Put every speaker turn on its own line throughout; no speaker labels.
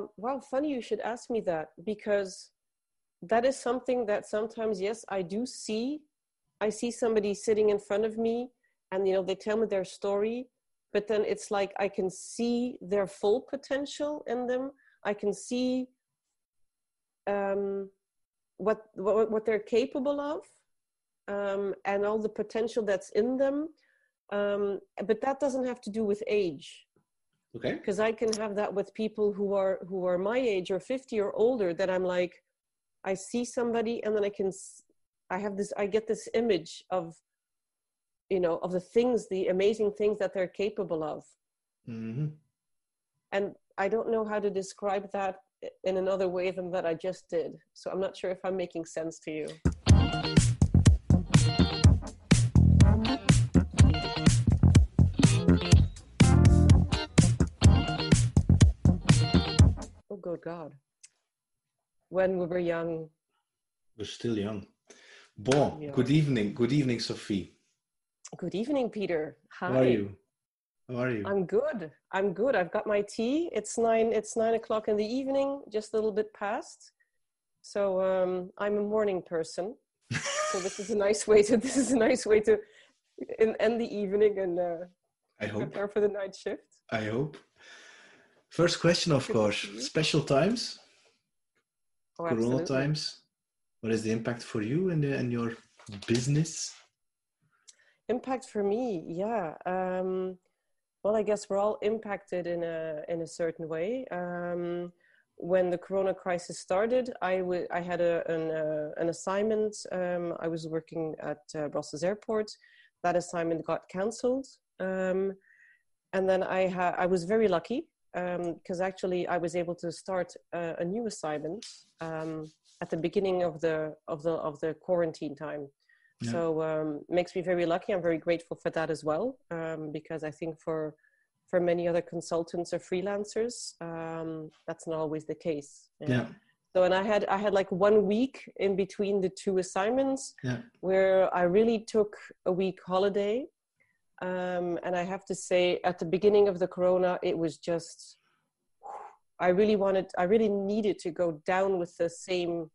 Um, well, funny you should ask me that because that is something that sometimes, yes, I do see. I see somebody sitting in front of me and, you know, they tell me their story, but then it's like I can see their full potential in them. I can see um, what, what, what they're capable of um, and all the potential that's in them. Um, but that doesn't have to do with age
Okay.
because I can have that with people who are who are my age or 50 or older that I'm like I see somebody and then I can i have this I get this image of you know of the things the amazing things that they're capable of.
Hmm
and I don't know how to describe that in another way than that I just did. So I'm not sure if I'm making sense to you god when we were young
We're still young. Bon,
Yeah.
good evening. Good evening, Sophie.
good evening Peter hi
How are you? How are you?
I'm good. I'm good. I've got my tea. It's nine. It's nine o'clock in the evening, just a little bit past. So um, I'm a morning person. so this is a nice way to. This is a nice way to in, end the evening and uh,
I hope.
prepare for the night shift.
I hope. First question, of course. Special times,
Oh,
Corona times. What is the impact for you and, and your business?
Impact for me, yeah. Um, well, I guess we're all impacted in a in a certain way. Um, when the Corona crisis started, I w- I had a, an uh, an assignment. Um, I was working at uh, Brussels Airport. That assignment got cancelled, um, and then I ha- I was very lucky because actually I was able to start a, a new assignment um, at the beginning of the of the of the quarantine time.
Yeah.
So um, makes me very lucky. I'm very grateful for that as well, um, because I think for for many other consultants or freelancers, um, that's not always the case.
Yeah.
So and I had I had like one week in between the two assignments
Yeah.
where I really took a week holiday. Um, and I have to say, at the beginning of the corona, it was just, I really wanted, I really needed to go down with the same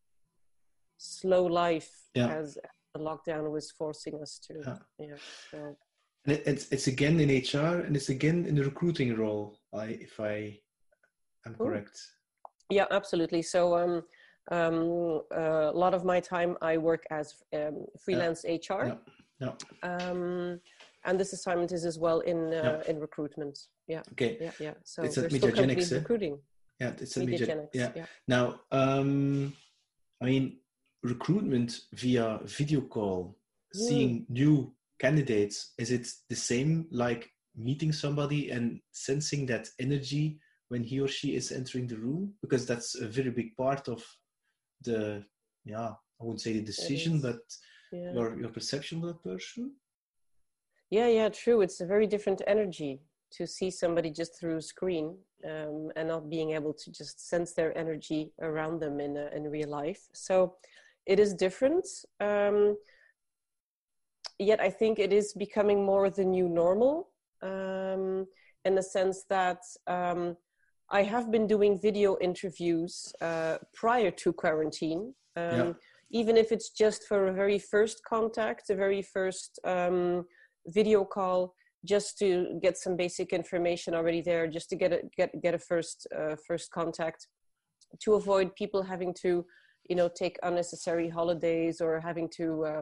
slow life
Yeah.
as the lockdown was forcing us to.
Yeah.
Yeah. So,
And it, it's it's again in HR and it's again in the recruiting role. I if I am correct.
yeah, absolutely. So, um, um, uh, a lot of my time I work as um, freelance HR.
Yeah. Yeah.
And this assignment is as well in uh, in recruitment. Yeah.
Okay.
yeah yeah so
It's at
still companies
eh?
recruiting
Yeah. It's a major.
Mediagenics,
Yeah.
yeah
Now, um, I mean, recruitment via video call,
Mm.
seeing new candidates, is it the same like meeting somebody and sensing that energy when he or she is entering the room? Because that's a very big part of the, yeah, I wouldn't say the decision,
is.
but
yeah
your, your perception of that person.
Yeah yeah true it's a very different energy to see somebody just through a screen um, and not being able to just sense their energy around them in uh, in real life so it is different um, yet i think it is becoming more the new normal um, in the sense that um, i have been doing video interviews uh, prior to quarantine um,
Yeah.
even if it's just for a very first contact a very first um, video call just to get some basic information already there just to get a get get a first uh, first contact to avoid people having to you know take unnecessary holidays or having to uh,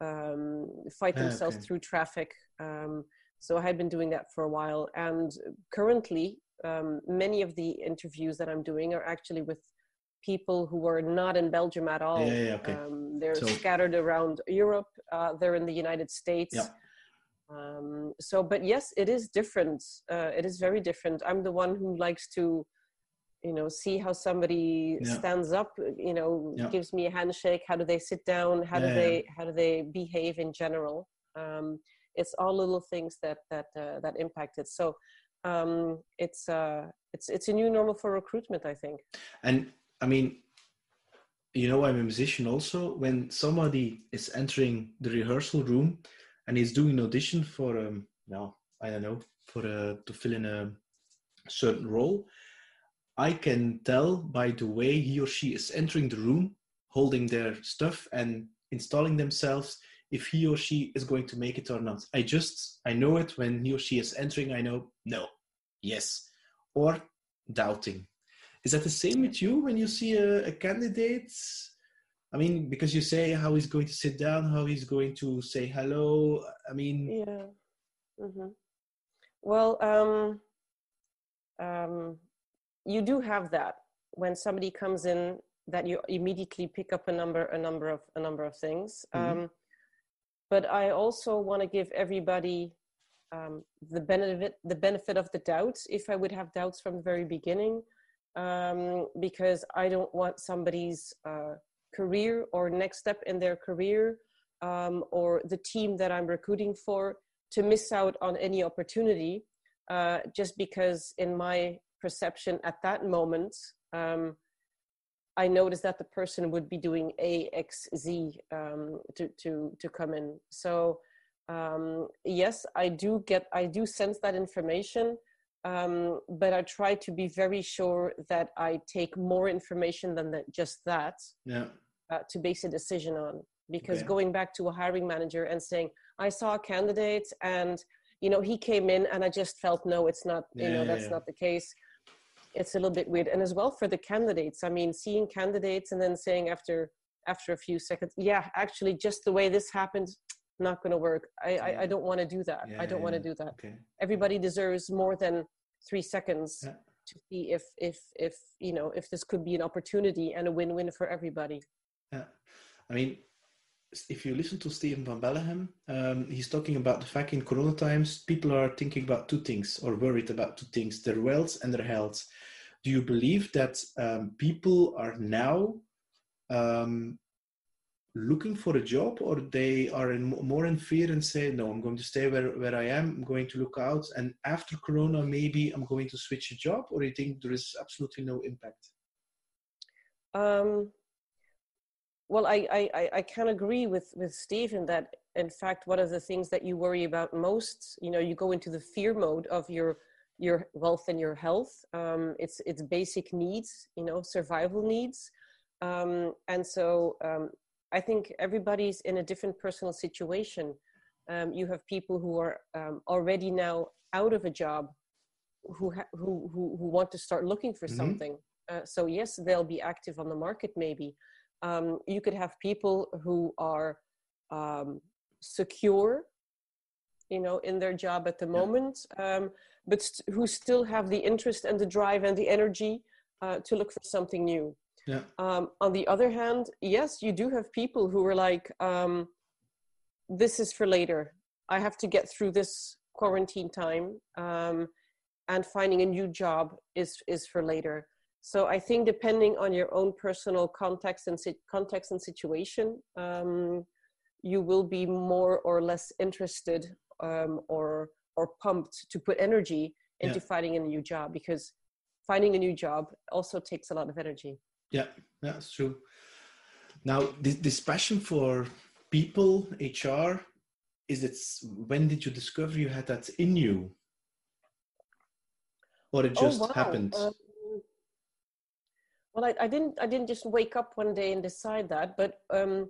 um, fight
Ah,
themselves
okay.
through traffic um, so i had been doing that for a while and currently um, many of the interviews that i'm doing are actually with people who are not in belgium at all
Yeah, yeah, okay.
um, they're
So-
scattered around europe uh, they're in the united states
Yeah.
Um, so but yes it is different uh, it is very different i'm the one who likes to you know see how somebody
Yeah.
stands up you know
Yeah.
gives me a handshake how do they sit down how
Yeah,
do they how do they behave in general um, it's all little things that that uh, that impact it so um, it's uh, it's it's a new normal for recruitment i think
And I mean, you know, I'm a musician also. When somebody is entering the rehearsal room and he's doing an audition for, um, no, I don't know, for uh, to fill in a certain role, I can tell by the way he or she is entering the room, holding their stuff and installing themselves, if he or she is going to make it or not. I just, I know it when he or she is entering, I know, no, yes, or doubting. Is that the same with you when you see a, a candidate? I mean, because you say how he's going to sit down, how he's going to say hello. I mean,
yeah. Mm-hmm. Well, um, um, you do have that when somebody comes in that you immediately pick up a number, a number of a number of things. Mm-hmm. Um, but I also want to give everybody um, the benefit the benefit of the doubt if I would have doubts from the very beginning, um, because I don't want somebody's uh, career or next step in their career um, or the team that I'm recruiting for to miss out on any opportunity uh, just because in my perception at that moment um, I noticed that the person would be doing A, X, Z um, to, to, to come in. So um, yes, I do get, I do sense that information, um, but I try to be very sure that I take more information than that, just that
yeah.
Uh, to base a decision on. Because going back to a hiring manager and saying, I saw a candidate and you know he came in and I just felt no, it's not, yeah, you know, that's yeah. not the case it's a little bit weird. And as well for the candidates i mean seeing candidates and then saying after after a few seconds yeah actually just the way this happened not going to work. I I, I, don't want to do that. I don't want to do that. Okay. everybody deserves more than three seconds to see if if if you know if this could be an opportunity and a win-win for everybody
yeah i mean if you listen to Steven Van Belleghem, um, he's talking about the fact in Corona times, people are thinking about two things or worried about two things their wealth and their health. Do you believe that um, people are now um, looking for a job or they are in more in fear and say, no, I'm going to stay where, where I am, I'm going to look out, and after Corona, maybe I'm going to switch a job, or you think there is absolutely no impact?
Um, well, I, I, I can agree with, with Steven that, in fact, one of the things that you worry about most, you know, you go into the fear mode of your your wealth and your health. Um, it's it's basic needs, you know, survival needs, um, and so um, I think everybody's in a different personal situation. Um, you have people who are um, already now out of a job, who ha- who, who who want to start looking for mm-hmm. something. Uh, so yes, they'll be active on the market maybe um, you could have people who are um, secure you know in their job at the moment um, but st- who still have the interest and the drive and the energy uh, to look for something new.
Yeah.
Um, on the other hand yes you do have people who are like um, this is for later. I have to get through this quarantine time um, and finding a new job is is for later so I think depending on your own personal context and context and situation, um, you will be more or less interested um, or or pumped to put energy into yeah. finding a new job because finding a new job also takes a lot of energy.
Yeah, that's true. Now, this, this passion for people, HR, is it? When did you discover you had that in you, or it oh, just oh, wow. happened? Um,
well, I, I, didn't. I didn't just wake up one day and decide that, but um,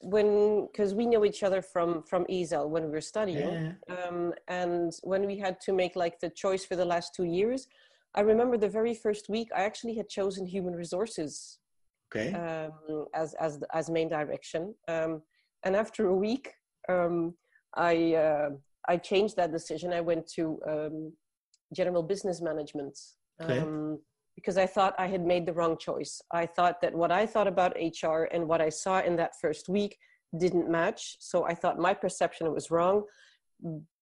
when because we know each other from from EHSAL when we were studying, yeah. um, and when we had to make like the choice for the last two years, I remember the very first week I actually had chosen human resources.
Okay.
Um, as as as main direction, um, and after a week, um, I uh, I changed that decision. I went to um, general business management.
Okay
because I thought I had made the wrong choice. I thought that what I thought about HR and what I saw in that first week didn't match. So I thought my perception was wrong.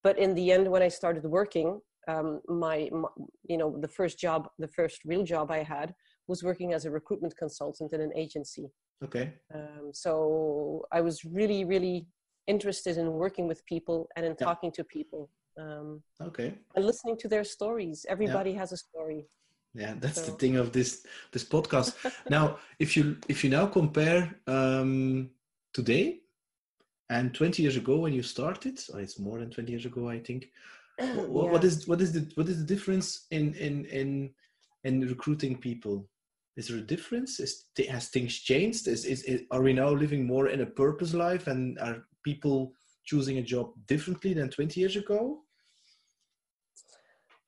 But in the end, when I started working, um, my, my, you know, the first job, the first real job I had was working as a recruitment consultant in an agency.
Okay.
Um, so I was really, really interested in working with people and in yeah. talking to people. Um,
okay.
And listening to their stories. Everybody yeah. has a story
yeah that's so. the thing of this this podcast now if you if you now compare um today and 20 years ago when you started oh, it's more than 20 years ago i think what, yeah. what is what is the what is the difference in in in in recruiting people? Is there a difference? Is, has things changed? Is, is, is, are we now living more in a purpose life and are people choosing a job differently than 20 years ago?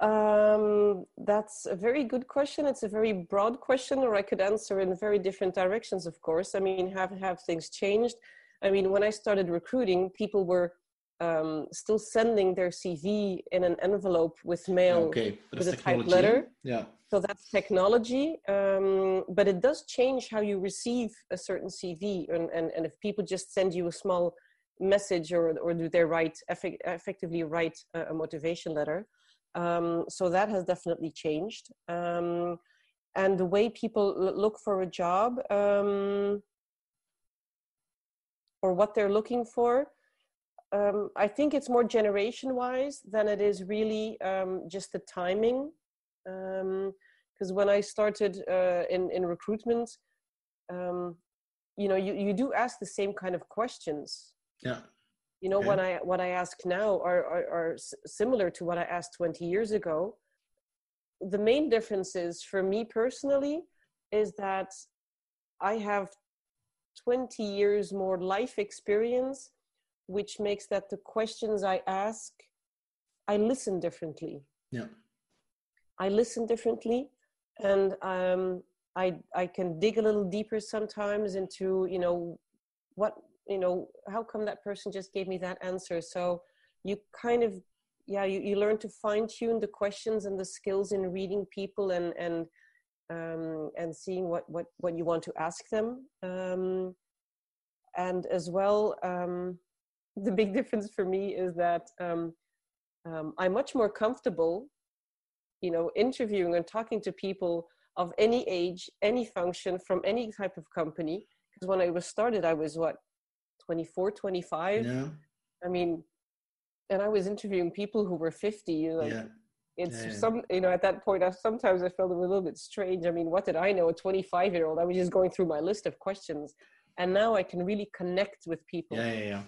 Um, that's a very good question. It's a very broad question, or I could answer in very different directions, of course. I mean, have, have things changed? I mean, when I started recruiting, people were um, still sending their CV in an envelope with mail
okay.
with a typed letter.
Yeah.
So that's technology, um, but it does change how you receive a certain CV. And, and, and if people just send you a small message or, or do they write effect, effectively write a, a motivation letter, um, so that has definitely changed. Um, and the way people look for a job um, or what they're looking for, um, I think it's more generation wise than it is really um, just the timing. Because um, when I started uh, in, in recruitment, you know, you, you do ask the same kind of questions.
Yeah
you know okay. what i what i ask now are, are, are similar to what i asked 20 years ago. The main difference is for me personally is that i have 20 years more life experience which makes that the questions i ask i listen differently.
Yeah.
I listen differently and um, i i can dig a little deeper sometimes into you know what you know how come that person just gave me that answer? So you kind of yeah you, you learn to fine tune the questions and the skills in reading people and and um, and seeing what what what you want to ask them. Um, and as well um, the big difference for me is that um, um, i'm much more comfortable you know interviewing and talking to people of any age any function from any type of company. Because when i was started i was what 24 25
yeah.
i mean and i was interviewing people who were 50 like
yeah.
it's
yeah,
some you know at that point I, sometimes i felt a little bit strange. I mean what did i know? A 25 year old i was just going through my list of questions. And now i can really connect with people.
Yeah, yeah, yeah.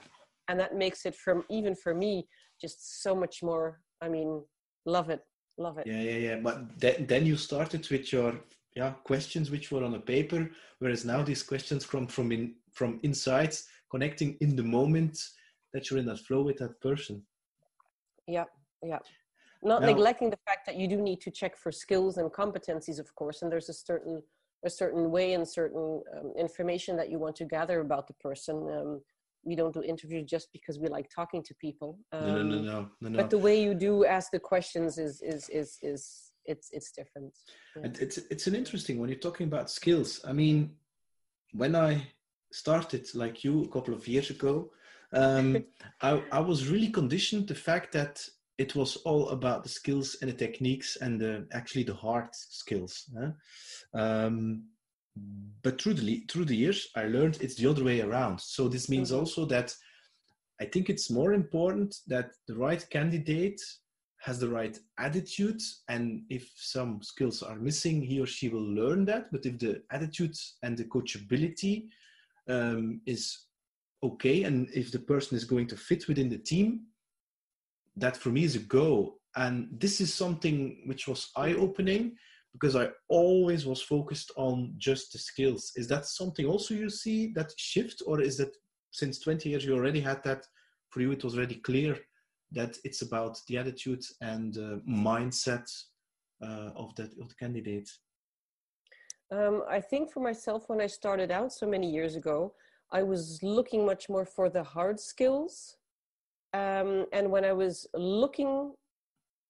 and that makes it from even for me just so much more i mean love it love it.
Yeah yeah yeah. But then, then you started with your yeah questions which were on a paper whereas now these questions come from in from insights connecting in the moment that you're in that flow with that person.
Yeah yeah. Not now, neglecting the fact that you do need to check for skills and competencies of course and there's a certain a certain way and certain um, information that you want to gather about the person. Um, we don't do interviews just because we like talking to people.
Um, no, no, no, no, no,
but the way you do ask the questions is is is is it's it's different.
Yeah. it's it's an interesting when you're talking about skills i mean when i started like you a couple of years ago, um, I, I was really conditioned the fact that it was all about the skills and the techniques and the actually the hard skills. Huh? Um, but through the through the years, I learned it's the other way around. So this means mm-hmm. also that I think it's more important that the right candidate has the right attitude and if some skills are missing he or she will learn that but if the attitude and the coachability um, is okay. And if the person is going to fit within the team that for me is a go. And this is something which was eye-opening because i always was focused on just the skills. Is that something also you see that shift or is that since 20 years you already had that? For you it was already clear that it's about the attitude and uh, mindset uh, of that of the candidate
um, I think for myself, when I started out so many years ago, I was looking much more for the hard skills. Um, and when I was looking,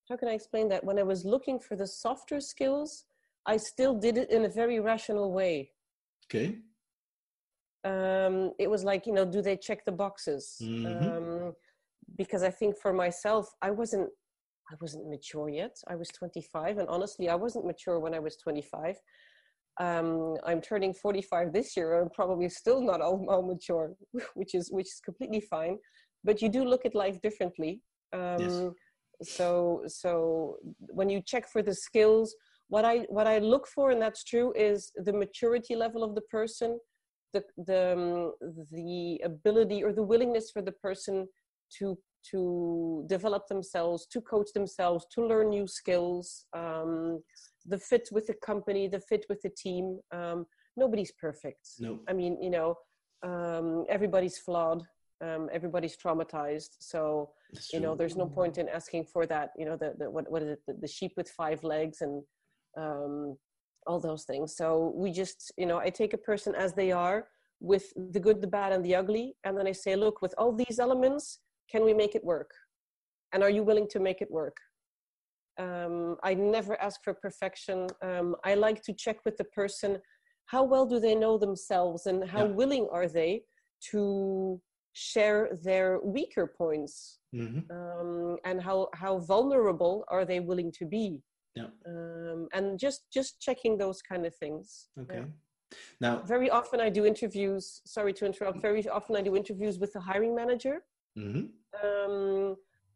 how can I explain that? When I was looking for the softer skills, I still did it in a very rational way.
Okay.
Um, it was like, you know, do they check the boxes?
Mm-hmm. Um,
because I think for myself, I wasn't, I wasn't mature yet. I was 25, and honestly, I wasn't mature when I was 25 um, I'm turning 45 this year. I'm probably still not all, all, mature, which is which is completely fine. But you do look at life differently. Um, yes. So so when you check for the skills, what I what I look for, and that's true, is the maturity level of the person, the the um, the ability or the willingness for the person to to develop themselves, to coach themselves, to learn new skills. Um, the fit with the company the fit with the team um, nobody's perfect.
No
i mean you know um, everybody's flawed um, everybody's traumatized. So
that's
you know
true.
there's no point in asking for that you know the, the what, what is it the, the sheep with five legs and um, all those things. So we just you know i take a person as they are with the good the bad and the ugly and then i say look with all these elements can we make it work? And are you willing to make it work um, i never ask for perfection um, i like to check with the person how well do they know themselves and how
Yeah.
willing are they to share their weaker points
Mhm.
um, and how how vulnerable are they willing to be
Yeah.
um, and just just checking those kind of things Yeah.
okay now
very often i do interviews sorry to interrupt very often i do interviews with the hiring manager
mhm.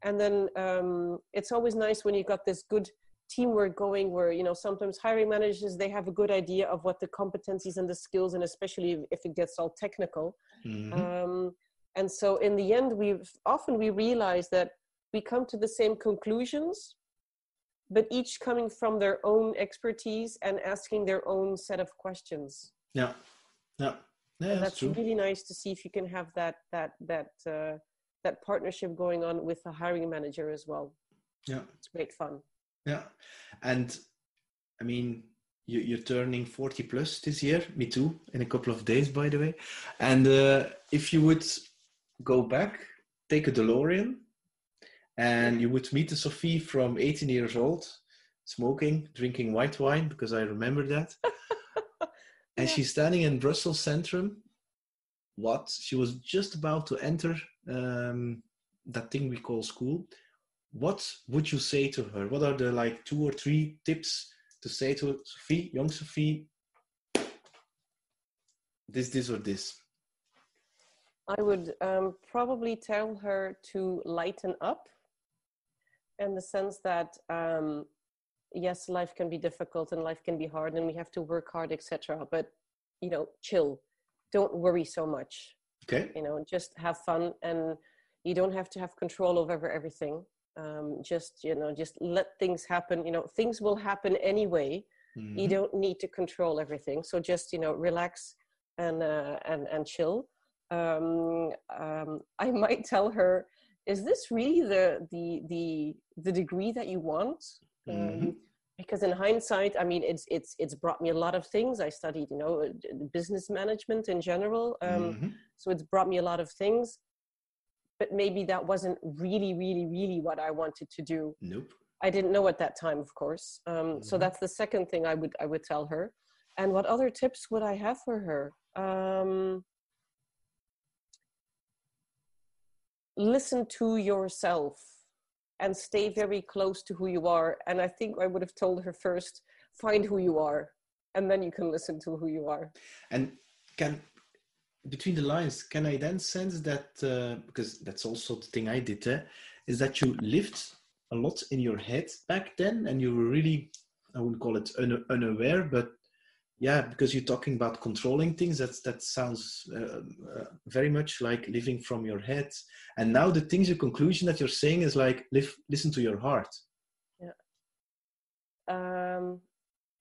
And then um, it's always nice when you got this good teamwork going where you know sometimes hiring managers they have a good idea of what the competencies and the skills and especially if it gets all technical.
Mhm.
um, and so in the end we often we realize that we come to the same conclusions but each coming from their own expertise and asking their own set of questions.
Yeah. Yeah. Yeah that's
that's really nice to see if you can have that that that uh, that partnership going on with the hiring manager as well
yeah
it's great fun
Yeah, and I mean, you, you're turning 40 plus this year, me too, in a couple of days, by the way. And uh, if you would go back, take a DeLorean, and you would meet a Sophie from 18 years old, smoking, drinking white wine, because I remember that. and
Yeah.
she's standing in Brussels Centrum. What? She was just about to enter um, that thing we call school what would you say to her? What are the like two or three tips to say to Sophie, young Sophie? This, this, or this.
I would um, probably tell her to lighten up in the sense that, um, yes, life can be difficult and life can be hard and we have to work hard, etc. But, you know, chill. Don't worry so much.
Okay.
You know, just have fun and you don't have to have control over everything. Um, just, you know, just let things happen. You know, things will happen anyway. You
Mhm.
don't need to control everything. So just, you know, relax and, uh, and, and chill um, um, I might tell her, "Is this really the the the the degree that you want?" Um,
Mhm.
Because in hindsight, I mean, it's it's it's brought me a lot of things. I studied, you know, business management in general, um,
Mhm.
so it's brought me a lot of things. But maybe that wasn't really, really, really what I wanted to do.
Nope.
I didn't know at that time, of course. Um, So
Mhm.
that's the second thing I would I would tell her. And what other tips would I have for her? Um, listen to yourself and stay very close to who you are. And I think I would have told her first, find who you are, and then you can listen to who you are.
And can between the lines, can I then sense that uh, because that's also the thing I did, eh, is that you lived a lot in your head back then, and you were really, I wouldn't call it un- unaware, but yeah, because you're talking about controlling things, that's that sounds uh, uh, very much like living from your head. And now the things, your conclusion that you're saying is like live, listen to your heart.
Um,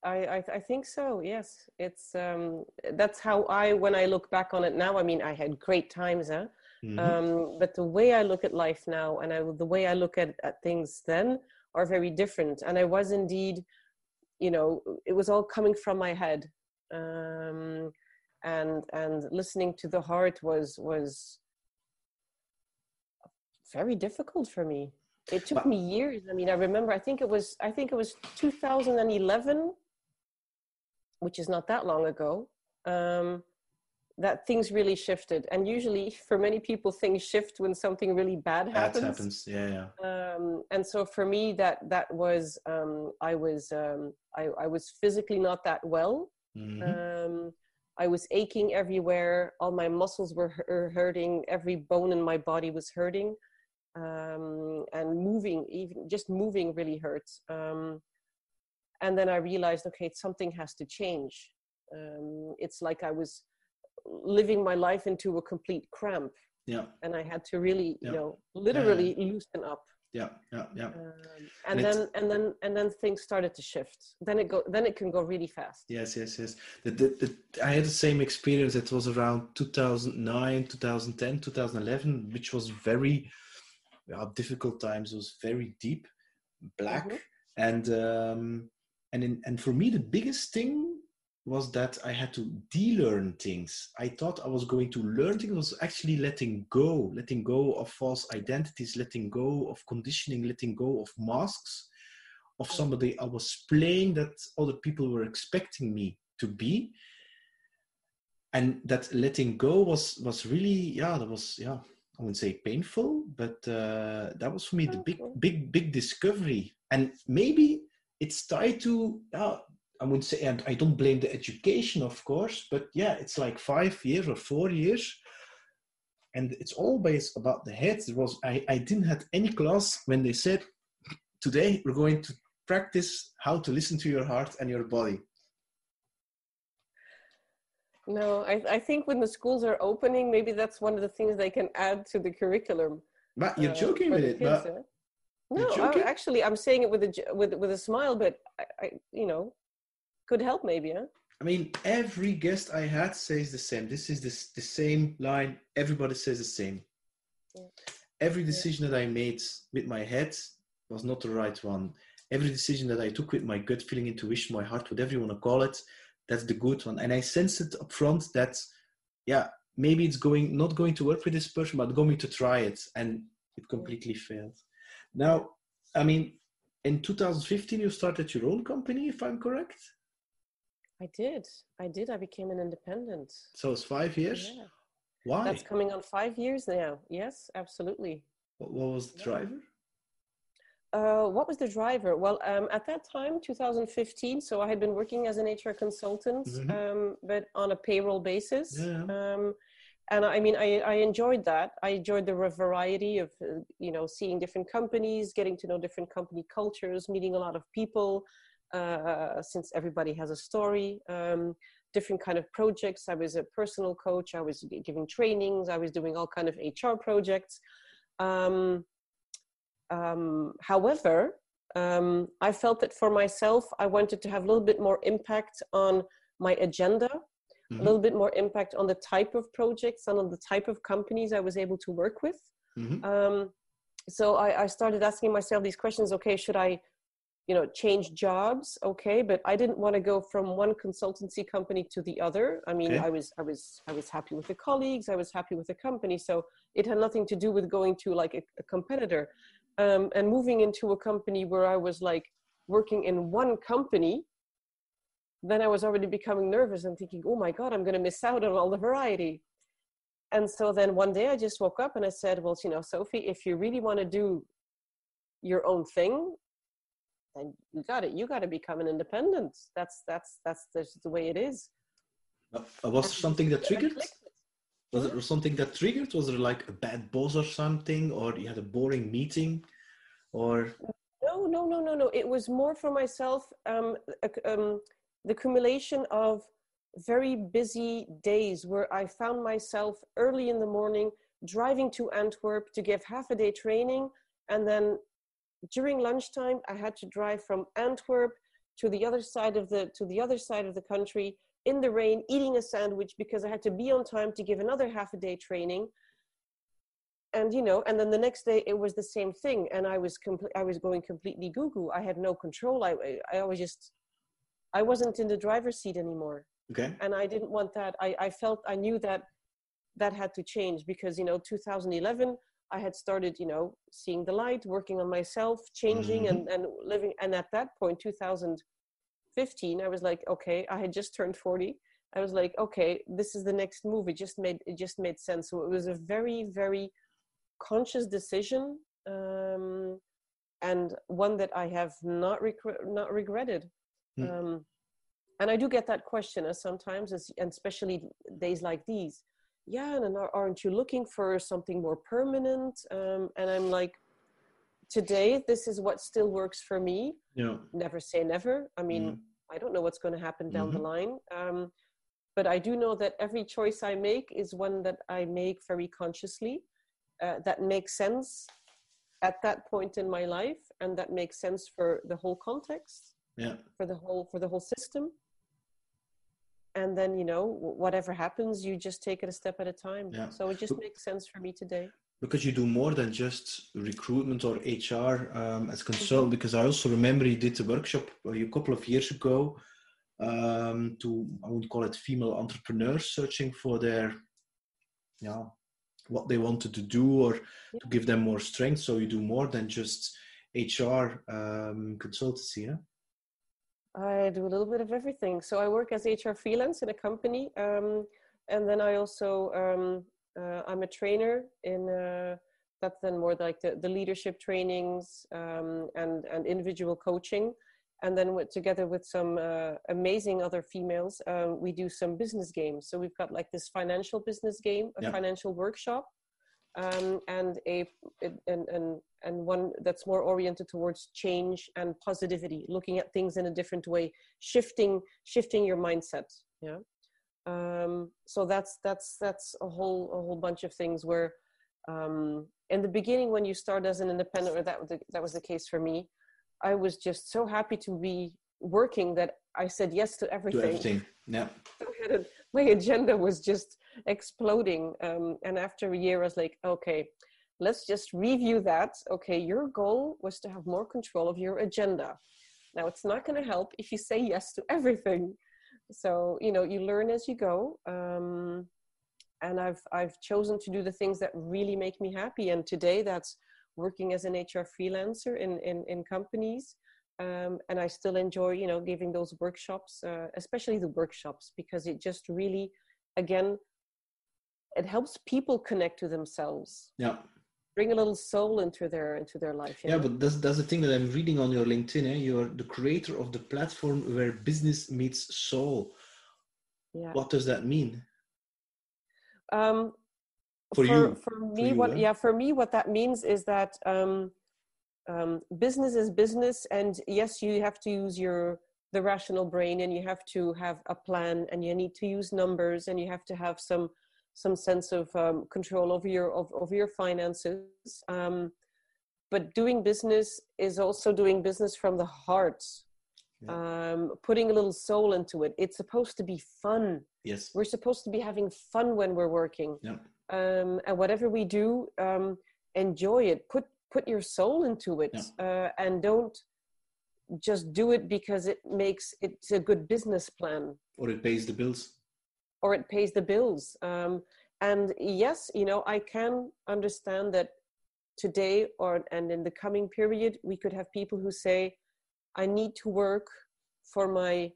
I, I I think so. Yes, it's um, that's how I when I look back on it now. I mean, I had great times, huh?
Mhm.
um, but the way I look at life now and I, the way I look at, at things then are very different. And I was indeed, you know, it was all coming from my head, um, and and listening to the heart was was very difficult for me. It took me years. I mean, I remember. I think it was. I think it was 2011, which is not that long ago. Um, that things really shifted, and usually for many people, things shift when something really bad
that
happens.
happens. Yeah, yeah.
Um, and so for me, that that was um, I was um, I, I was physically not that well.
Mhm.
Um, I was aching everywhere. All my muscles were hu- hurting. Every bone in my body was hurting. Um, and moving, even just moving really hurts. Um, and then I realized, okay, something has to change. Um, it's like I was living my life into a complete cramp.
Yeah.
and I had to really,
Yeah.
you know, literally loosen up.
yeah yeah yeah.
Um, and, and then and then and then things started to shift. Then it go then it can go really fast.
Yes yes yes. The, the, the, i had the same experience. It was around 2009 2010 2011 which was very yeah, difficult times. It was very deep black. Mm-hmm. and um and in, and for me the biggest thing was that I had to de-learn things. I thought I was going to learn things. was actually letting go, letting go of false identities, letting go of conditioning, letting go of masks of somebody I was playing that other people were expecting me to be. And that letting go was was really yeah that was yeah I wouldn't say painful but uh, that was for me the big big big discovery and maybe it's tied to uh, I would say, and I don't blame the education, of course, but yeah, it's like five years or four years. And it's always about the head. There was I, I didn't have any class when they said, today we're going to practice how to listen to your heart and your body.
No, I, I think when the schools are opening, maybe that's one of the things they can add to the curriculum.
But you're uh, joking with it. Kids, but
no, I, actually, I'm saying it with a with with a smile, but I, I you know, could help maybe huh?
i mean every guest i had says the same. This is this, the same line. Everybody says the same. Yeah. every decision yeah. that i made with my head was not the right one. Every decision that i took with my gut feeling intuition my heart whatever you want to call it that's the good one. And i sense it up front that yeah maybe it's going not going to work with this person but going to try it and it completely failed. Now i mean in 2015 you started your own company if i'm correct
I did. I did. I became an independent.
So it's five years? Yeah. Why?
That's coming on five years now. Yes, absolutely.
What, what was the yeah. driver?
Uh, what was the driver? Well, um, at that time, 2015, so I had been working as an HR consultant, mm-hmm. um, but on a payroll basis. Yeah. Um, and I mean, I, I enjoyed that. I enjoyed the variety of, uh, you know, seeing different companies, getting to know different company cultures, meeting a lot of people, uh, since everybody has a story. Um, different kind of projects. I was a personal coach. I was giving trainings. I was doing all kind of HR projects. Um, um, however, um, I felt that for myself, I wanted to have a little bit more impact on my agenda, mm-hmm. a little bit more impact on the type of projects and on the type of companies I was able to work with. Mm-hmm. Um, so I, I, started asking myself these questions. Okay, should I you know change jobs okay but i didn't want to go from one consultancy company to the other. I mean okay. i was i was i was happy with the colleagues i was happy with the company so it had nothing to do with going to like a, a competitor. Um, and moving into a company where i was like working in one company then i was already becoming nervous and thinking oh my god i'm going to miss out on all the variety. And so then one day i just woke up and i said well you know sophie if you really want to do your own thing and you got it you got to become an independent. That's that's that's, the way it is.
Uh, was there something that triggered? Was it something that triggered? Was there like a bad boss or something or you had a boring meeting or?
No no no no no. It was more for myself um, um, the accumulation of very busy days where i found myself early in the morning driving to antwerp to give half a day training and then during lunchtime, I had to drive from Antwerp to the other side of the to the other side of the country in the rain, eating a sandwich because I had to be on time to give another half a day training. And you know, and then the next day it was the same thing, and I was complete. I was going completely goo goo. I had no control. I I was just, I wasn't in the driver's seat anymore.
Okay.
And I didn't want that. I I felt I knew that that had to change because you know 2011 I had started, you know, seeing the light, working on myself, changing mm-hmm. and, and living. And at that point, 2015, I was like, okay, I had just turned 40. I was like, okay, this is the next move. It just made, it just made sense. So it was a very, very conscious decision. Um, and one that I have not, rec- not regretted. Mm. Um, and I do get that question as sometimes, as, and especially days like these yeah and aren't you looking for something more permanent? Um, and i'm like today this is what still works for me.
Yeah.
Never say never. I mean mm. i don't know what's going to happen down mm-hmm. the line. Um, but i do know that every choice i make is one that i make very consciously uh, that makes sense at that point in my life and that makes sense for the whole context.
Yeah.
For the whole for the whole system and then you know whatever happens you just take it a step at a time
Yeah.
so it just makes sense for me today
because you do more than just recruitment or HR um, as consultant.
Mm-hmm.
Because I also remember you did a workshop a couple of years ago um, to I would call it female entrepreneurs searching for their yeah what they wanted to do or to give them more strength. So you do more than just HR um, consultancy. Yeah?
I do a little bit of everything. So I work as HR freelance in a company, um, and then I also um, uh, I'm a trainer in uh, that's then more like the, the leadership trainings um, and and individual coaching, and then with, together with some uh, amazing other females, um, we do some business games. So we've got like this financial business game, a
Yeah.
financial workshop, um, and a and, and and one that's more oriented towards change and positivity, looking at things in a different way, shifting shifting your mindset. Yeah. Um, so that's that's that's a whole a whole bunch of things where um, in the beginning when you start as an independent, or that was the, that was the case for me, I was just so happy to be working that I said yes to everything.
everything. Yeah.
I had a, my agenda was just exploding. Um, and after a year, I was like, okay, let's just review that. Okay, your goal was to have more control of your agenda. Now, it's not going to help if you say yes to everything. So, you know, you learn as you go. Um, and I've, I've chosen to do the things that really make me happy. And today, that's working as an HR freelancer in, in, in companies. Um, and I still enjoy, you know, giving those workshops, uh, especially the workshops, because it just really, again, it helps people connect to themselves,
Yeah.
bring a little soul into their into their life.
Yeah, but that's that's the thing that I'm reading on your LinkedIn. Eh? You're the creator of the platform where business meets soul.
yeah.
What does that mean?
Um,
For you.
for me,
you,
what
eh?
yeah, for me, what that means is that um, um, business is business, and yes, you have to use your the rational brain, and you have to have a plan, and you need to use numbers, and you have to have some some sense of um, control over your of, over your finances. Um, but doing business is also doing business from the heart, um, putting a little soul into it. It's supposed to be fun
Yes.
we're supposed to be having fun when we're working
Yeah.
um, and whatever we do um, enjoy it put put your soul into it uh, and don't just do it because it makes it's a good business plan
Or it pays the bills.
Or it pays the bills um, and yes you know i can understand that today or and in the coming period we could have people who say i need to work for my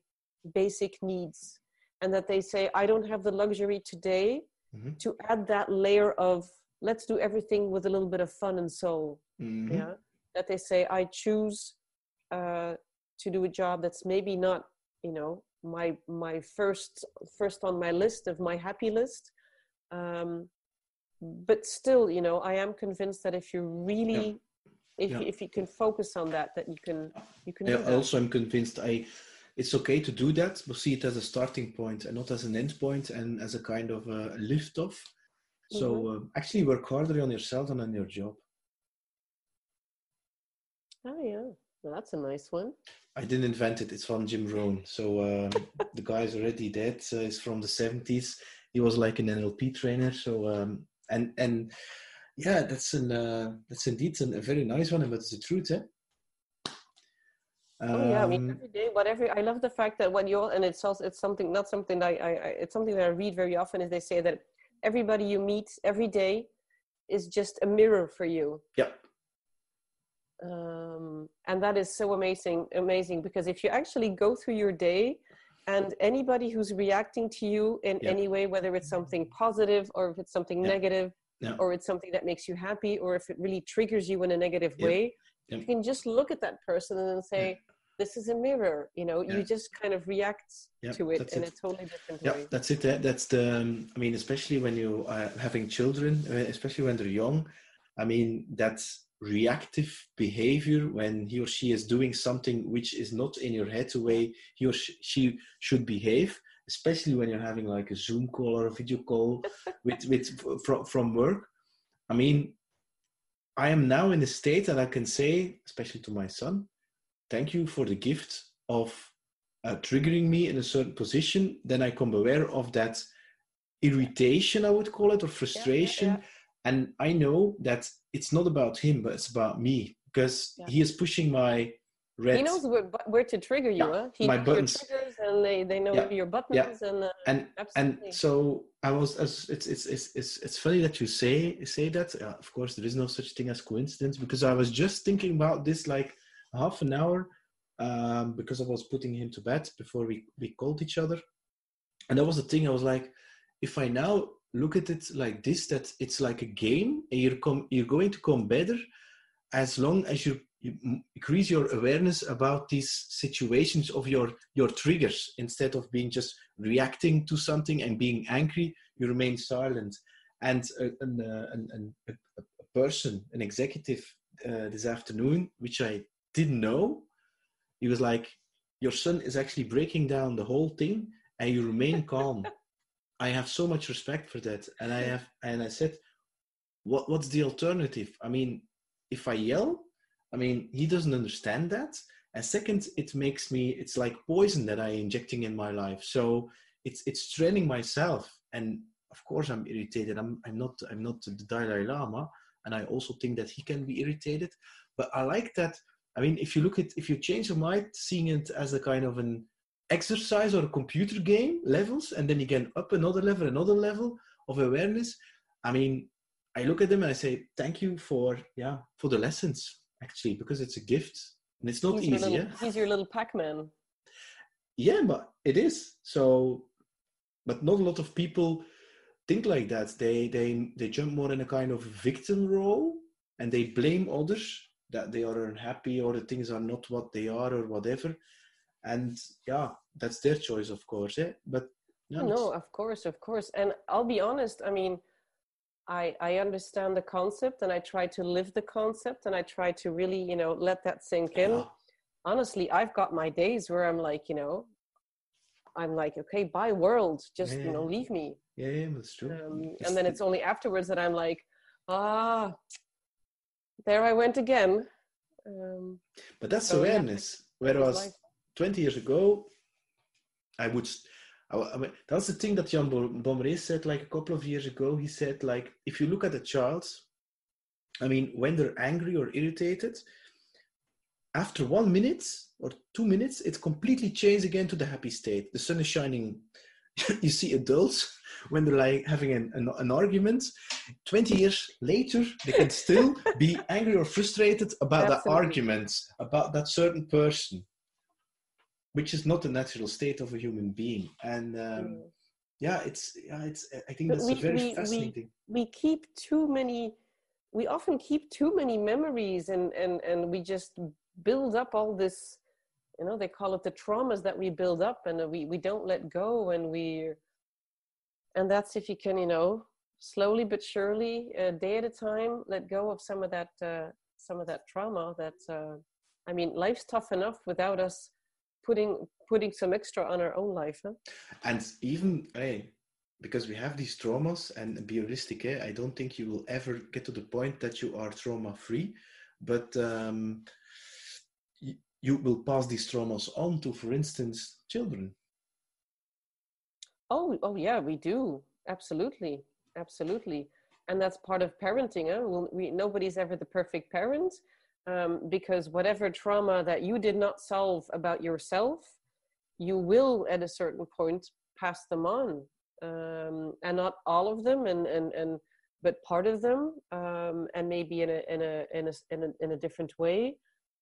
basic needs and that they say i don't have the luxury today
Mhm.
to add that layer of let's do everything with a little bit of fun and soul
Mhm.
yeah that they say i choose uh, to do a job that's maybe not you know my my first first on my list of my happy list um, but still you know i am convinced that if you really if,
Yeah.
if you can focus on that that you can you can
Yeah, also, I'm convinced I it's okay to do that, but see it as a starting point and not as an end point and as a kind of a lift off. So
Mm-hmm.
um, actually, work harder on yourself and on your job.
oh yeah that's a nice one
I didn't invent it. It's from Jim Rohn. So um, the guy's already dead. Uh, he's from the 70s. He was like an NLP trainer. So um, and and yeah, that's an uh, that's indeed an, a very nice one, but it's the truth, eh?
Oh yeah, I mean
Um,
every day, whatever. I love the fact that when you're, and it's also it's something not something that I, I, I it's something that I read very often. Is they say that everybody you meet every day is just a mirror for you,
yeah,
um, and that is so amazing, amazing. Because if you actually go through your day, and anybody who's reacting to you in any way, whether it's something positive or if it's something negative, or it's something that makes you happy, or if it really triggers you in a negative way, you can just look at that person and then say, "This is a mirror." You know, you just kind of react to it in
it.
a totally different
yeah,
way.
that's it. That's the. um, I mean, especially when you are having children, uh, especially when they're young. I mean, that's reactive behavior when he or she is doing something which is not in your head the way he or she should behave especially when you're having like a zoom call or a video call with with from, from work i mean I am now in a state that I can say, especially to my son, thank you for the gift of uh, triggering me in a certain position. Then I come aware of that irritation, I would call it, or frustration. Yeah, yeah, yeah. And I know that it's not about him, but it's about me because he is pushing my red.
He knows where, where to trigger you. Huh? He
my buttons.
triggers and they, they know your buttons and uh,
and absolutely. and so I was. As, it's, it's it's it's it's funny that you say say that. Uh, of course, there is no such thing as coincidence because I was just thinking about this like half an hour um, because I was putting him to bed before we we called each other, and that was the thing. I was like, if I now look at it like this, that it's like a game, and you're come you're going to come better as long as you, you increase your awareness about these situations of your your triggers. Instead of being just reacting to something and being angry you remain silent. And a, a, a, a person an executive uh, this afternoon which i didn't know he was like your son is actually breaking down the whole thing and you remain calm i have so much respect for that and i have and i said what what's the alternative i mean if I yell, I mean, he doesn't understand that. And second, it makes me, it's like poison that I'm injecting in my life. So it's, it's training myself. And of course I'm irritated. I'm, I'm not, I'm not the Dalai Lama. And I also think that he can be irritated, but I like that. I mean, if you look at, if you change your mind, seeing it as a kind of an exercise or a computer game levels, and then you get up another level, another level of awareness. I mean, I look at them and I say, thank you for, yeah, for the lessons actually, because it's a gift and it's not
he's
easy.
Your little, he's your little Pac-Man.
Yeah, but it is. So, but not a lot of people think like that. They, they, they jump more in a kind of victim role and they blame others that they are unhappy or the things are not what they are or whatever. And yeah, that's their choice, of course. Eh? But
yeah, no, of course, of course. And I'll be honest. I mean, I, I understand the concept and I try to live the concept and I try to really, you know, let that sink in. Yeah. Honestly, I've got my days where I'm like, you know, I'm like, okay, bye world, just, yeah. you know, leave me.
Yeah, yeah that's true. Um,
and then it's only afterwards that I'm like, ah, there I went again. Um,
but that's so awareness. Whereas 20 years ago, I would I, I mean, that's the thing that Jan Bommerez said like a couple of years ago. He said like, if you look at a child, I mean, when they're angry or irritated, after one minute or two minutes, it completely changes again to the happy state. The sun is shining. you see adults when they're like having an, an, an, argument 20 years later they can still be angry or frustrated about Absolutely. that argument about that certain person which is not the natural state of a human being and um, mm. yeah it's yeah it's i think but that's we, a very we, fascinating
we, we keep too many we often keep too many memories and and and we just build up all this you know they call it the traumas that we build up and we we don't let go and we and that's if you can you know slowly but surely a day at a time let go of some of that uh, some of that trauma that uh, i mean life's tough enough without us putting putting some extra on our own life huh?
and even hey, because we have these traumas and be realistic eh, i don't think you will ever get to the point that you are trauma free but um, you, you will pass these traumas on to for instance children
oh oh yeah we do absolutely absolutely and that's part of parenting huh? Well, we, nobody's ever the perfect parent um, because whatever trauma that you did not solve about yourself, you will at a certain point pass them on, um, and not all of them, and and and but part of them, um, and maybe in a in a in a in a, in a different way.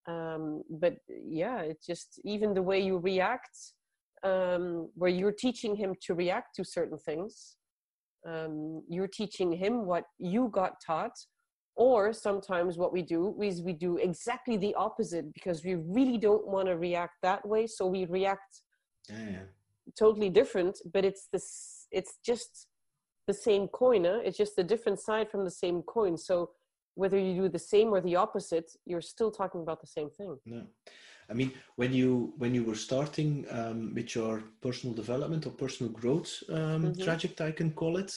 Um, but yeah, it's just even the way you react, um, where you're teaching him to react to certain things. Um, you're teaching him what you got taught or sometimes what we do is we do exactly the opposite because we really don't want to react that way so we react
yeah.
totally different but it's this it's just the same coin huh? it's just a different side from the same coin so whether you do the same or the opposite you're still talking about the same thing
no i mean when you when you were starting um, with your personal development or personal growth um, mm-hmm. i can call it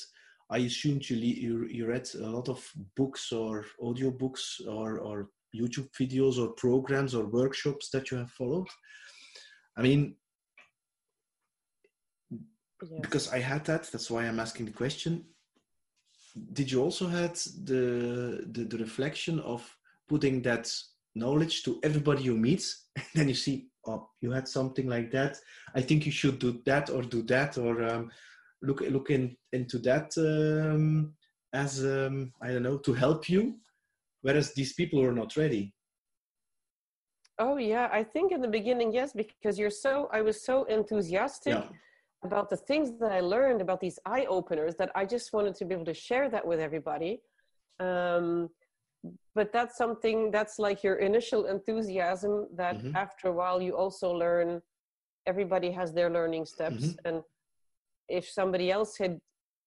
I assumed you, you you read a lot of books or audio books or or YouTube videos or programs or workshops that you have followed. I mean, yeah. because I had that, that's why I'm asking the question. Did you also had the, the the reflection of putting that knowledge to everybody you meet, and then you see, oh, you had something like that. I think you should do that or do that or um, look look in, into that um, as um, I don't know to help you, whereas these people are not ready.
Oh yeah, I think in the beginning yes, because you're so I was so enthusiastic. Yeah about the things that I learned about these eye openers that I just wanted to be able to share that with everybody. Um, but that's something that's like your initial enthusiasm that mm-hmm. after a while you also learn everybody has their learning steps mm-hmm. and if somebody else had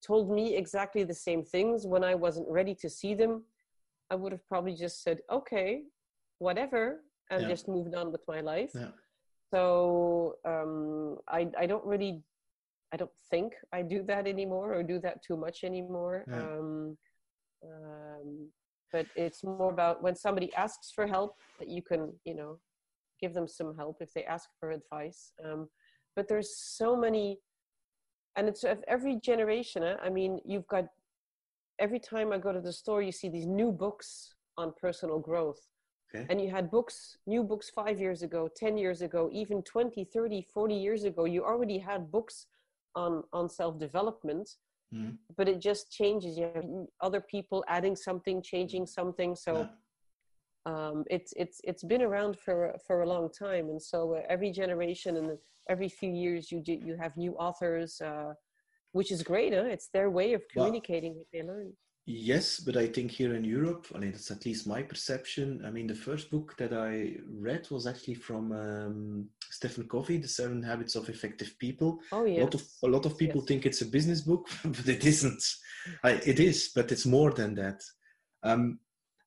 told me exactly the same things when i wasn't ready to see them i would have probably just said okay whatever and yeah. just moved on with my life yeah. so um, I, I don't really i don't think i do that anymore or do that too much anymore yeah. um, um, but it's more about when somebody asks for help that you can you know give them some help if they ask for advice um, but there's so many and it's of every generation eh? i mean you've got every time i go to the store you see these new books on personal growth okay. and you had books new books five years ago 10 years ago even 20 30 40 years ago you already had books on on self-development mm. but it just changes you have other people adding something changing something so yeah. Um, it's it's it's been around for for a long time and so uh, every generation and every few years you do you have new authors uh, which is great huh? it's their way of communicating well, what they learn
Yes, but I think here in Europe, I mean, that's at least my perception. I mean, the first book that I read was actually from um, Stephen Covey, The Seven Habits of Effective People.
Oh, yes.
A lot of, a lot of people yes. think it's a business book, but it isn't. I, it is, but it's more than that. Um,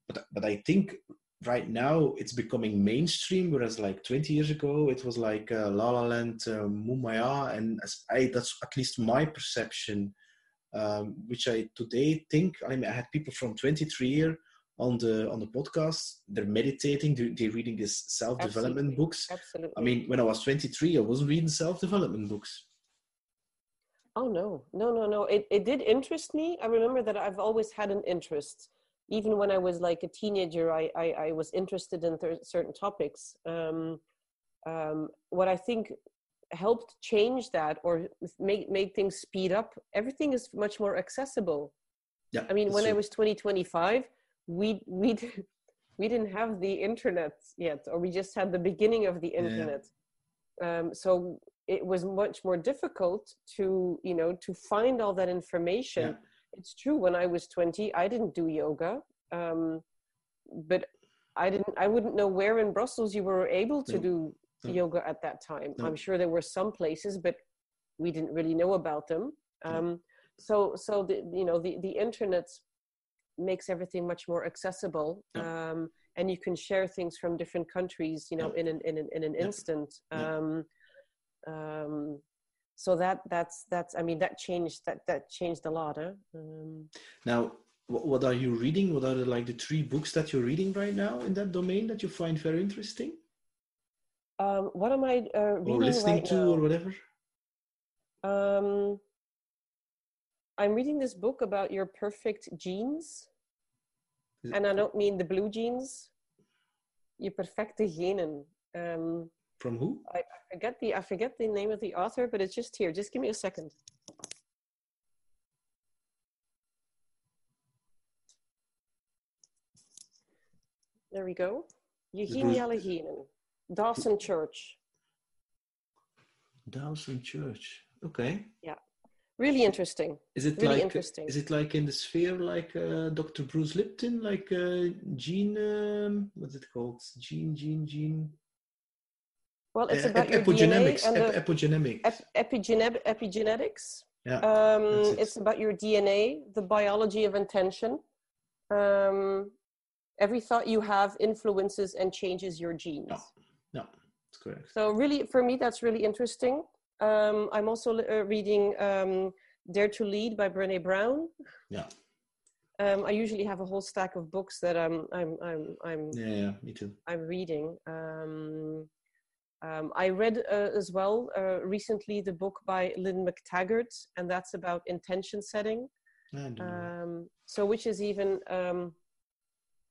but, but I think right now it's becoming mainstream, whereas like 20 years ago, it was like uh, La La Land, uh, Mumaya, and I, that's at least my perception um, which I today think I, mean, I had people from 23 year on the on the podcast. They're meditating. They're, they're reading these self development books.
Absolutely.
I mean, when I was 23, I wasn't reading self development books.
Oh no, no, no, no! It it did interest me. I remember that I've always had an interest. Even when I was like a teenager, I I, I was interested in th- certain topics. Um, um, what I think helped change that or make make things speed up everything is much more accessible yeah i mean when true. i was 2025 we we we didn't have the internet yet or we just had the beginning of the internet yeah. um, so it was much more difficult to you know to find all that information yeah. It's true when i was 20 i didn't do yoga um, but i didn't i wouldn't know where in brussels you were able to no. do no. yoga at that time. No. I'm sure there were some places, but we didn't really know about them. Um, so, so the you know the the internet makes everything much more accessible, um, and you can share things from different countries, you know, in an in an in an instant. Um, um, so that that's that's I mean that changed that that changed a lot. Huh? Um,
now, what are you reading? What are the, like the three books that you're reading right now in that domain that you find very interesting?
Um, what am I uh, reading
or listening
right
to
now?
or whatever?
Um, I'm reading this book about your perfect genes. And I don't mean the blue jeans. Je perfecte genen. Um,
From who?
I, I forget the I forget the name of the author, but it's just here. Just give me a second. There we go. Je geniale genen. Dawson Church.
Dawson Church. Okay.
Yeah. Really interesting.
Is it
really
like
interesting.
is it like in the sphere like uh, Dr. Bruce Lipton, like uh, gene um, what's it called? Gene, gene, gene.
Well, it's about ep- your
epigenetics.
DNA and
ep- epigenetics.
Ep- epigene- epigenetics.
Yeah.
Um, it. It's about your DNA, the biology of intention. Um, every thought you have influences and changes your genes.
No. No, that's correct.
So really, for me, that's really interesting. Um, I'm also uh, reading um, Dare to Lead by Brene Brown.
Yeah.
Um, I usually have a whole stack of books that I'm I'm I'm I'm
Yeah, yeah, me too.
I'm reading. Um, um, I read uh, as well uh, recently the book by Lynn McTaggart, and that's about intention setting.
I don't know.
Um, so, which is even um,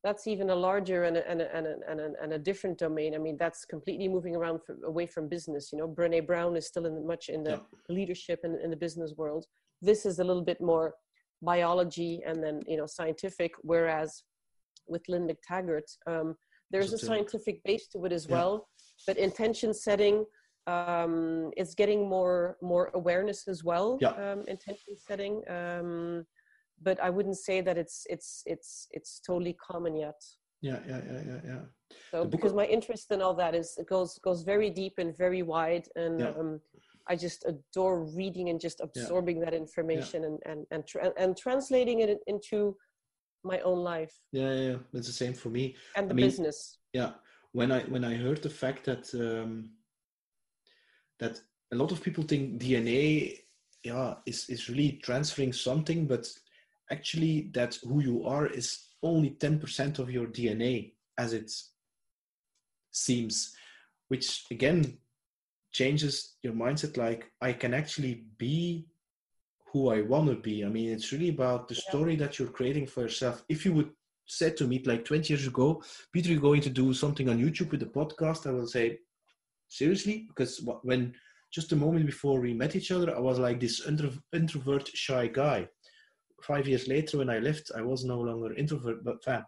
that's even a larger and a, and, a, and, a, and, a, and a different domain. I mean, that's completely moving around from, away from business. You know, Brene Brown is still in much in the
Yeah.
leadership and in the business world. This is a little bit more biology and then you know scientific. Whereas with Lynn McTaggart, um, there's a scientific base to it as
Yeah.
well. But intention setting um, is getting more more awareness as well.
Yeah.
Um, intention setting. Um, but I wouldn't say that it's it's it's it's totally common yet.
yeah, yeah, yeah, yeah, yeah.
So because my interest in all that is it goes goes very deep and very wide, and
Yeah.
um, I just adore reading and just absorbing that information and and and, tra- and translating it into my own life
Yeah, yeah, yeah. That's the same for me.
and the
mean-
business.
yeah when i when i heard the fact that um that a lot of people think dna yeah is is really transferring something but actually that who you are is only 10% of your dna as it seems which again changes your mindset like i can actually be who i want to be. I mean it's really about the story that you're creating for yourself. If you would said to me like 20 years ago peter you're going to do something on youtube with the podcast. I will say seriously? Because when just a moment before we met each other i was like this intro- introvert shy guy. Five years later when i left i was no longer introvert but fan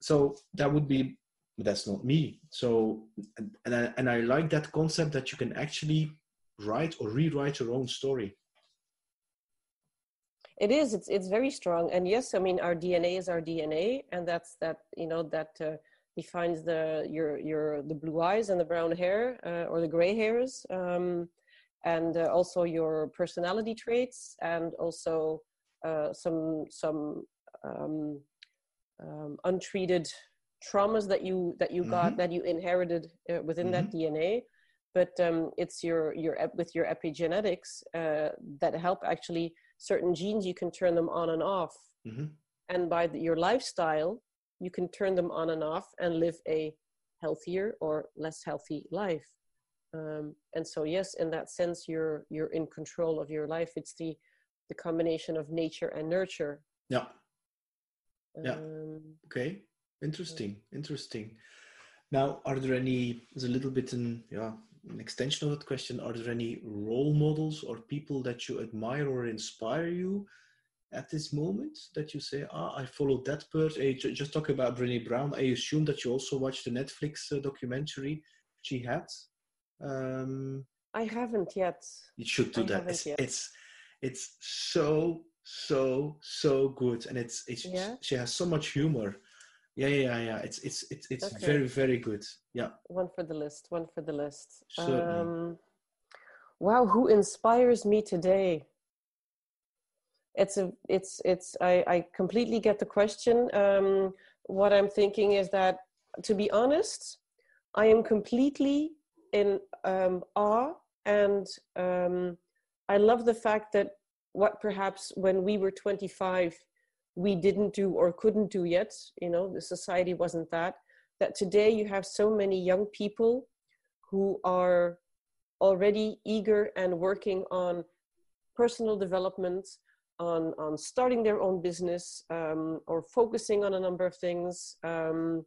so that would be but that's not me. So and, and, I, and i like that concept that you can actually write or rewrite your own story
It is. It's it's very strong. And yes, I mean our DNA is our DNA, and that's that. You know that uh, defines the your your the blue eyes and the brown hair uh, or the gray hairs, um, and uh, also your personality traits, and also uh, some some um, um, untreated traumas that you that you got
Mhm.
that you inherited uh, within that DNA. But um, it's your your with your epigenetics uh, that help actually certain genes you can turn them on and off.
Hmm
and by the, your lifestyle you can turn them on and off and live a healthier or less healthy life. Um, and so yes in that sense you're you're in control of your life. It's the the combination of nature and nurture.
Yeah. Yeah.
um,
Okay, interesting, interesting. Now, are there any? There's a little bit in yeah, an extension of that question. Are there any role models or people that you admire or inspire you at this moment that you say, ah, I followed that person? Hey, just talk about Brené Brown. I assume that you also watched the Netflix uh, documentary she had. Um,
i haven't yet
you should do
I
that. It's, it's it's so so so good, and it's it's
Yeah?
she has so much humor. Yeah, yeah, yeah. It's it's it's it's
Okay.
very very good. Yeah,
one for the list one for the list
Certainly.
um, wow who inspires me today it's a it's it's i i completely get the question um what i'm thinking is that to be honest i am completely in um awe and um i love the fact that what perhaps when we were 25 we didn't do or couldn't do yet you know the society wasn't that that today you have so many young people who are already eager and working on personal development on on starting their own business um, or focusing on a number of things um,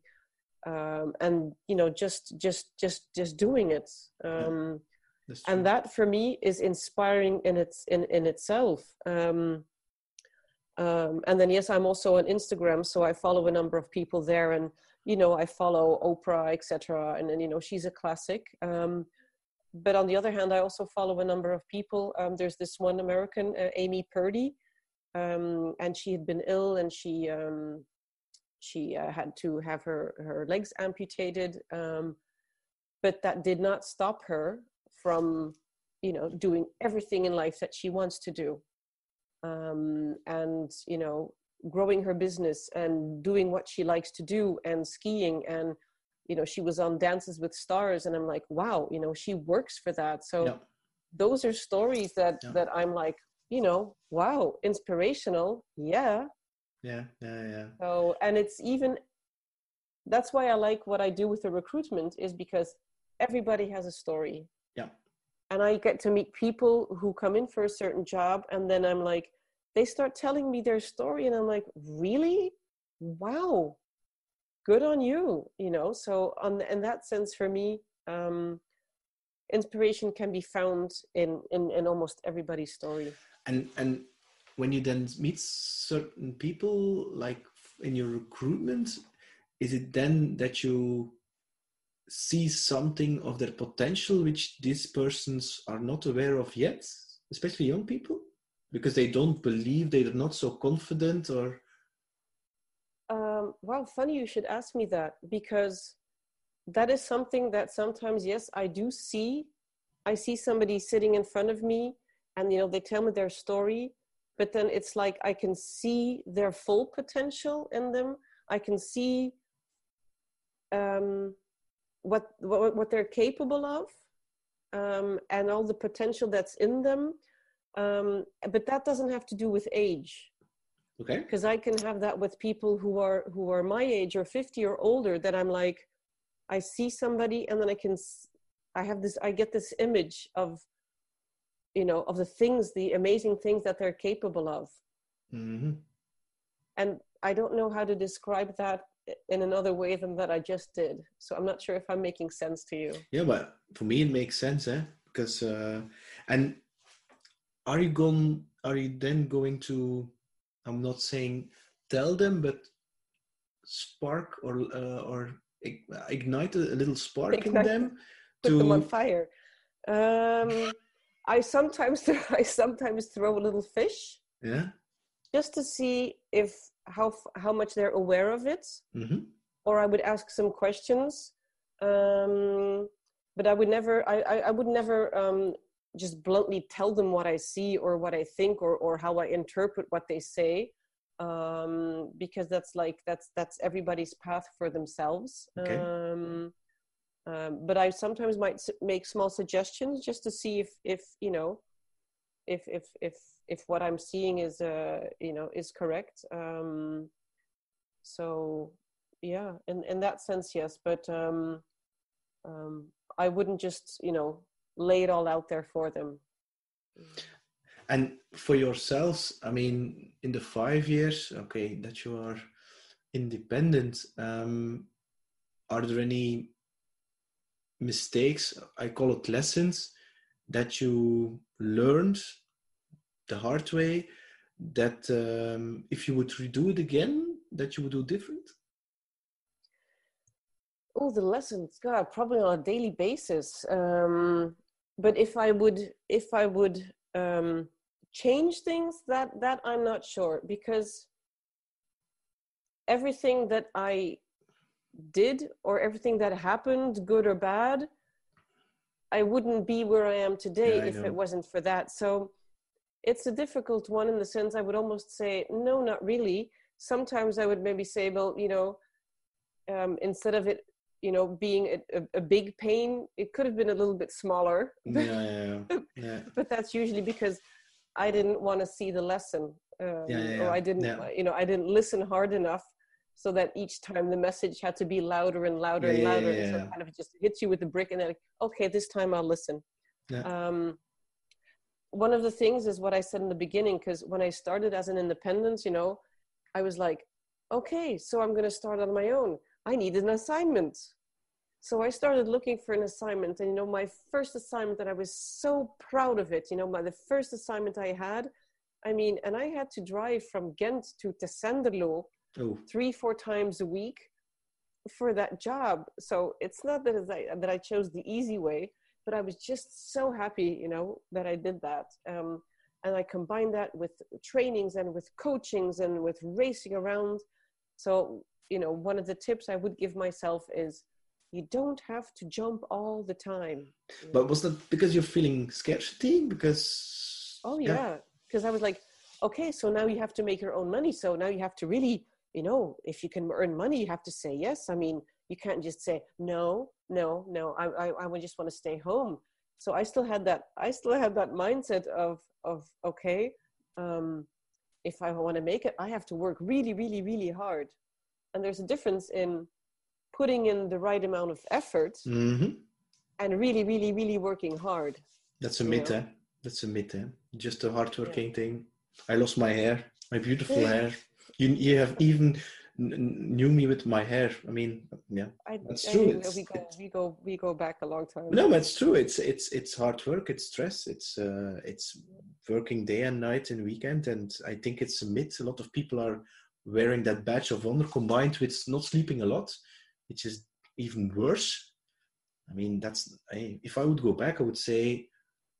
um, and you know just just just just doing it. Um,
that's
and that for me is inspiring in its in in itself. Um, um, and then yes i'm also on instagram so i follow a number of people there and you know i follow oprah etc and then you know she's a classic. Um, but on the other hand i also follow a number of people. Um, there's this one american uh, amy purdy. Um, and she had been ill and she um, she uh, had to have her her legs amputated. Um, but that did not stop her from you know doing everything in life that she wants to do um, and you know growing her business and doing what she likes to do and skiing. And you know she was on dances with stars and i'm like wow you know she works for that. So
Yeah.
those are stories that
Yeah.
that i'm like you know wow inspirational. Yeah.
Yeah yeah yeah.
So and it's even that's why i like what i do with the recruitment is because everybody has a story.
Yeah
and i get to meet people who come in for a certain job and then i'm like they start telling me their story and i'm like really? Wow. Good on you you know? So on in that sense for me um inspiration can be found in in, in almost everybody's story.
And and when you then meet certain people like in your recruitment is it then that you see something of their potential which these persons are not aware of yet especially young people? Because they don't believe they're not so confident or
um, well funny you should ask me that because that is something that sometimes yes i do see. I see somebody sitting in front of me and you know they tell me their story but then it's like i can see their full potential in them. I can see um, what, what what they're capable of um, and all the potential that's in them um, but that doesn't have to do with age.
Okay.
Because i can have that with people who are who are my age or 50 or older that i'm like i see somebody and then i can i have this i get this image of you know of the things the amazing things that they're capable of.
Mm-hmm.
and i don't know how to describe that in another way than that i just did so i'm not sure if i'm making sense to you
yeah but for me it makes sense eh because uh and are you going are you then going to i'm not saying tell them but spark or uh, or ignite a, little spark ignite, in them
put to... them on fire um I sometimes I sometimes throw a little fish.
Yeah.
Just to see if how how much they're aware of it,
mm-hmm.
or I would ask some questions. Um, but I would never I I, I would never um, just bluntly tell them what I see or what I think or or how I interpret what they say, um, because that's like that's that's everybody's path for themselves.
Okay.
Um, um, but I sometimes might make small suggestions just to see if if you know if if if if what I'm seeing is uh you know is correct. Um, so yeah, in in that sense, yes. But um, um, I wouldn't just you know lay it all out there for them.
And for yourselves, I mean, in the five years, okay, that you are independent, um, are there any mistakes, I call it lessons, that you learned the hard way that um, if you would redo it again, that you would do different?
Oh, the lessons, God, probably on a daily basis. Um, but if I would, if I would um, change things, that that I'm not sure because everything that I did or everything that happened, good or bad, I wouldn't be where I am today yeah, I if know. it wasn't for that. So it's a difficult one in the sense I would almost say, no, not really. Sometimes I would maybe say, well, you know, um, instead of it, you know, being a, a, a, big pain, it could have been a little bit smaller.
Yeah, yeah, yeah.
but that's usually because I didn't want to see the lesson, um, or I didn't, you know, I didn't listen hard enough so that each time the message had to be louder and louder yeah, and louder. yeah, yeah, and so it kind of just hits you with the brick and then like, okay this time i'll listen. Um, one of the things is what i said in the beginning because when i started as an independent you know i was like okay so i'm going to start on my own i need an assignment so i started looking for an assignment and you know my first assignment that i was so proud of it you know my the first assignment i had i mean and i had to drive from ghent to tessenderlo
oh.
three, four times a week for that job. So it's not that I, that I chose the easy way, but I was just so happy, you know, that I did that. Um, and I combined that with trainings and with coachings and with racing around. So, you know, one of the tips I would give myself is you don't have to jump all the time.
But was that because you're feeling scarcity? Because
oh yeah, because yeah. I was like, okay, so now you have to make your own money. So now you have to really you know if you can earn money you have to say yes i mean you can't just say no no no i i, I would just want to stay home so I still had that I still had that mindset of of okay, um, if I want to make it, I have to work really, really, really hard. And there's a difference in putting in the right amount of effort
hmm
and really, really, really working hard.
That's a myth, eh? That's a myth, eh? Just a hard hardworking thing. I lost my hair, my beautiful hair. You, you have even knew me with my hair. I mean, yeah.
I,
That's true,
we go, we go, we go back a long time.
No, it's true. It's it's it's hard work. It's stress. It's uh, it's working day and night and weekend. And I think it's a myth. A lot of people are wearing that badge of honor combined with not sleeping a lot, which is even worse. I mean, that's I, if I would go back, I would say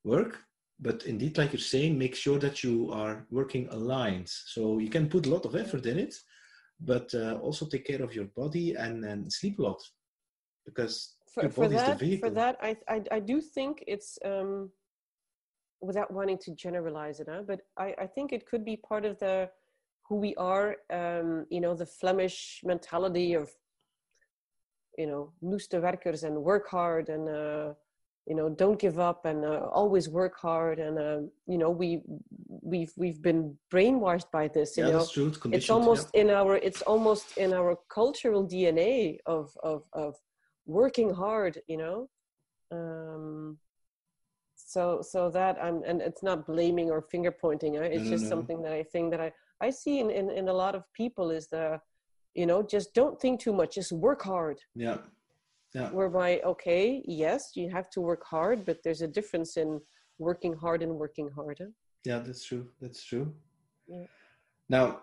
work, but indeed, like you're saying, make sure that you are working aligned. So you can put a lot of effort in it, but uh, also take care of your body and and sleep a lot because
for,
your
for
body is the
that,
vehicle.
for that, I, I, I do think it's um, without wanting to generalize it, huh? but I, I think it could be part of the who we are. Um, you know, the Flemish mentality of you know, noeste werkers and work hard and uh, you know, don't give up and uh, always work hard. And uh, you know, we we've we've been brainwashed by this. You
yeah,
know,
that's true.
it's
conditioned,
almost in our it's almost in our cultural dna of of of working hard you know um so so that i'm and it's not blaming or finger pointing uh, it's
no,
just
no.
something that i think that i i see in, in in a lot of people is the you know just don't think too much just work hard
yeah, yeah,
whereby okay yes you have to work hard but there's a difference in working hard and working harder
yeah. That's true. That's true.
Yeah.
Now,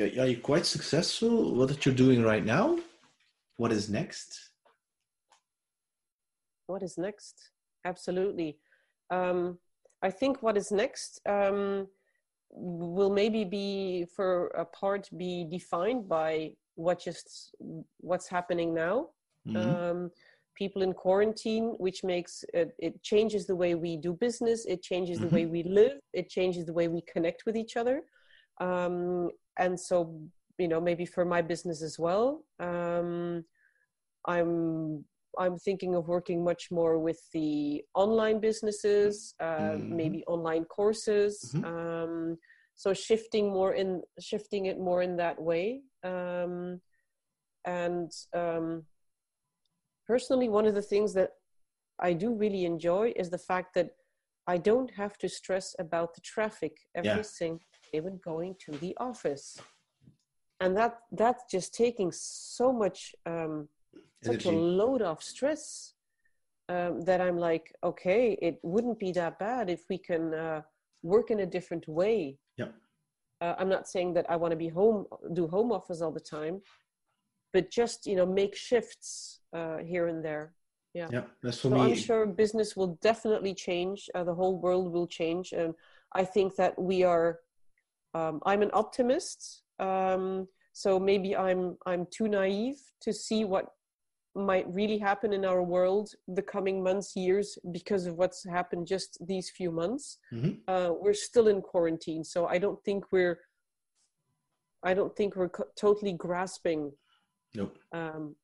are you quite successful? What that you're doing right now? What is next?
what is next absolutely um, i think what is next um, will maybe be for a part be defined by what just what's happening now
Mhm.
um, people in quarantine which makes it, it changes the way we do business it changes the way we live it changes the way we connect with each other um, and so you know maybe for my business as well um, i'm i'm thinking of working much more with the online businesses uh,
Mhm.
maybe online courses
Mhm.
um, so shifting more in shifting it more in that way um, and um, personally one of the things that i do really enjoy is the fact that i don't have to stress about the traffic every
Yeah.
single day when going to the office and that that's just taking so much um, such a load of stress um, that i'm like okay it wouldn't be that bad if we can uh, work in a different way
Yeah.
uh, i'm not saying that i want to be home do home office all the time but just you know make shifts uh, here and there
Yeah, yeah that's for
so
me.
i'm sure business will definitely change uh, the whole world will change and i think that we are um, i'm an optimist um, so maybe i'm i'm too naive to see what might really happen in our world the coming months years because of what's happened just these few months
Mhm.
uh, we're still in quarantine so i don't think we're i don't think we're co- totally grasping
No.
um,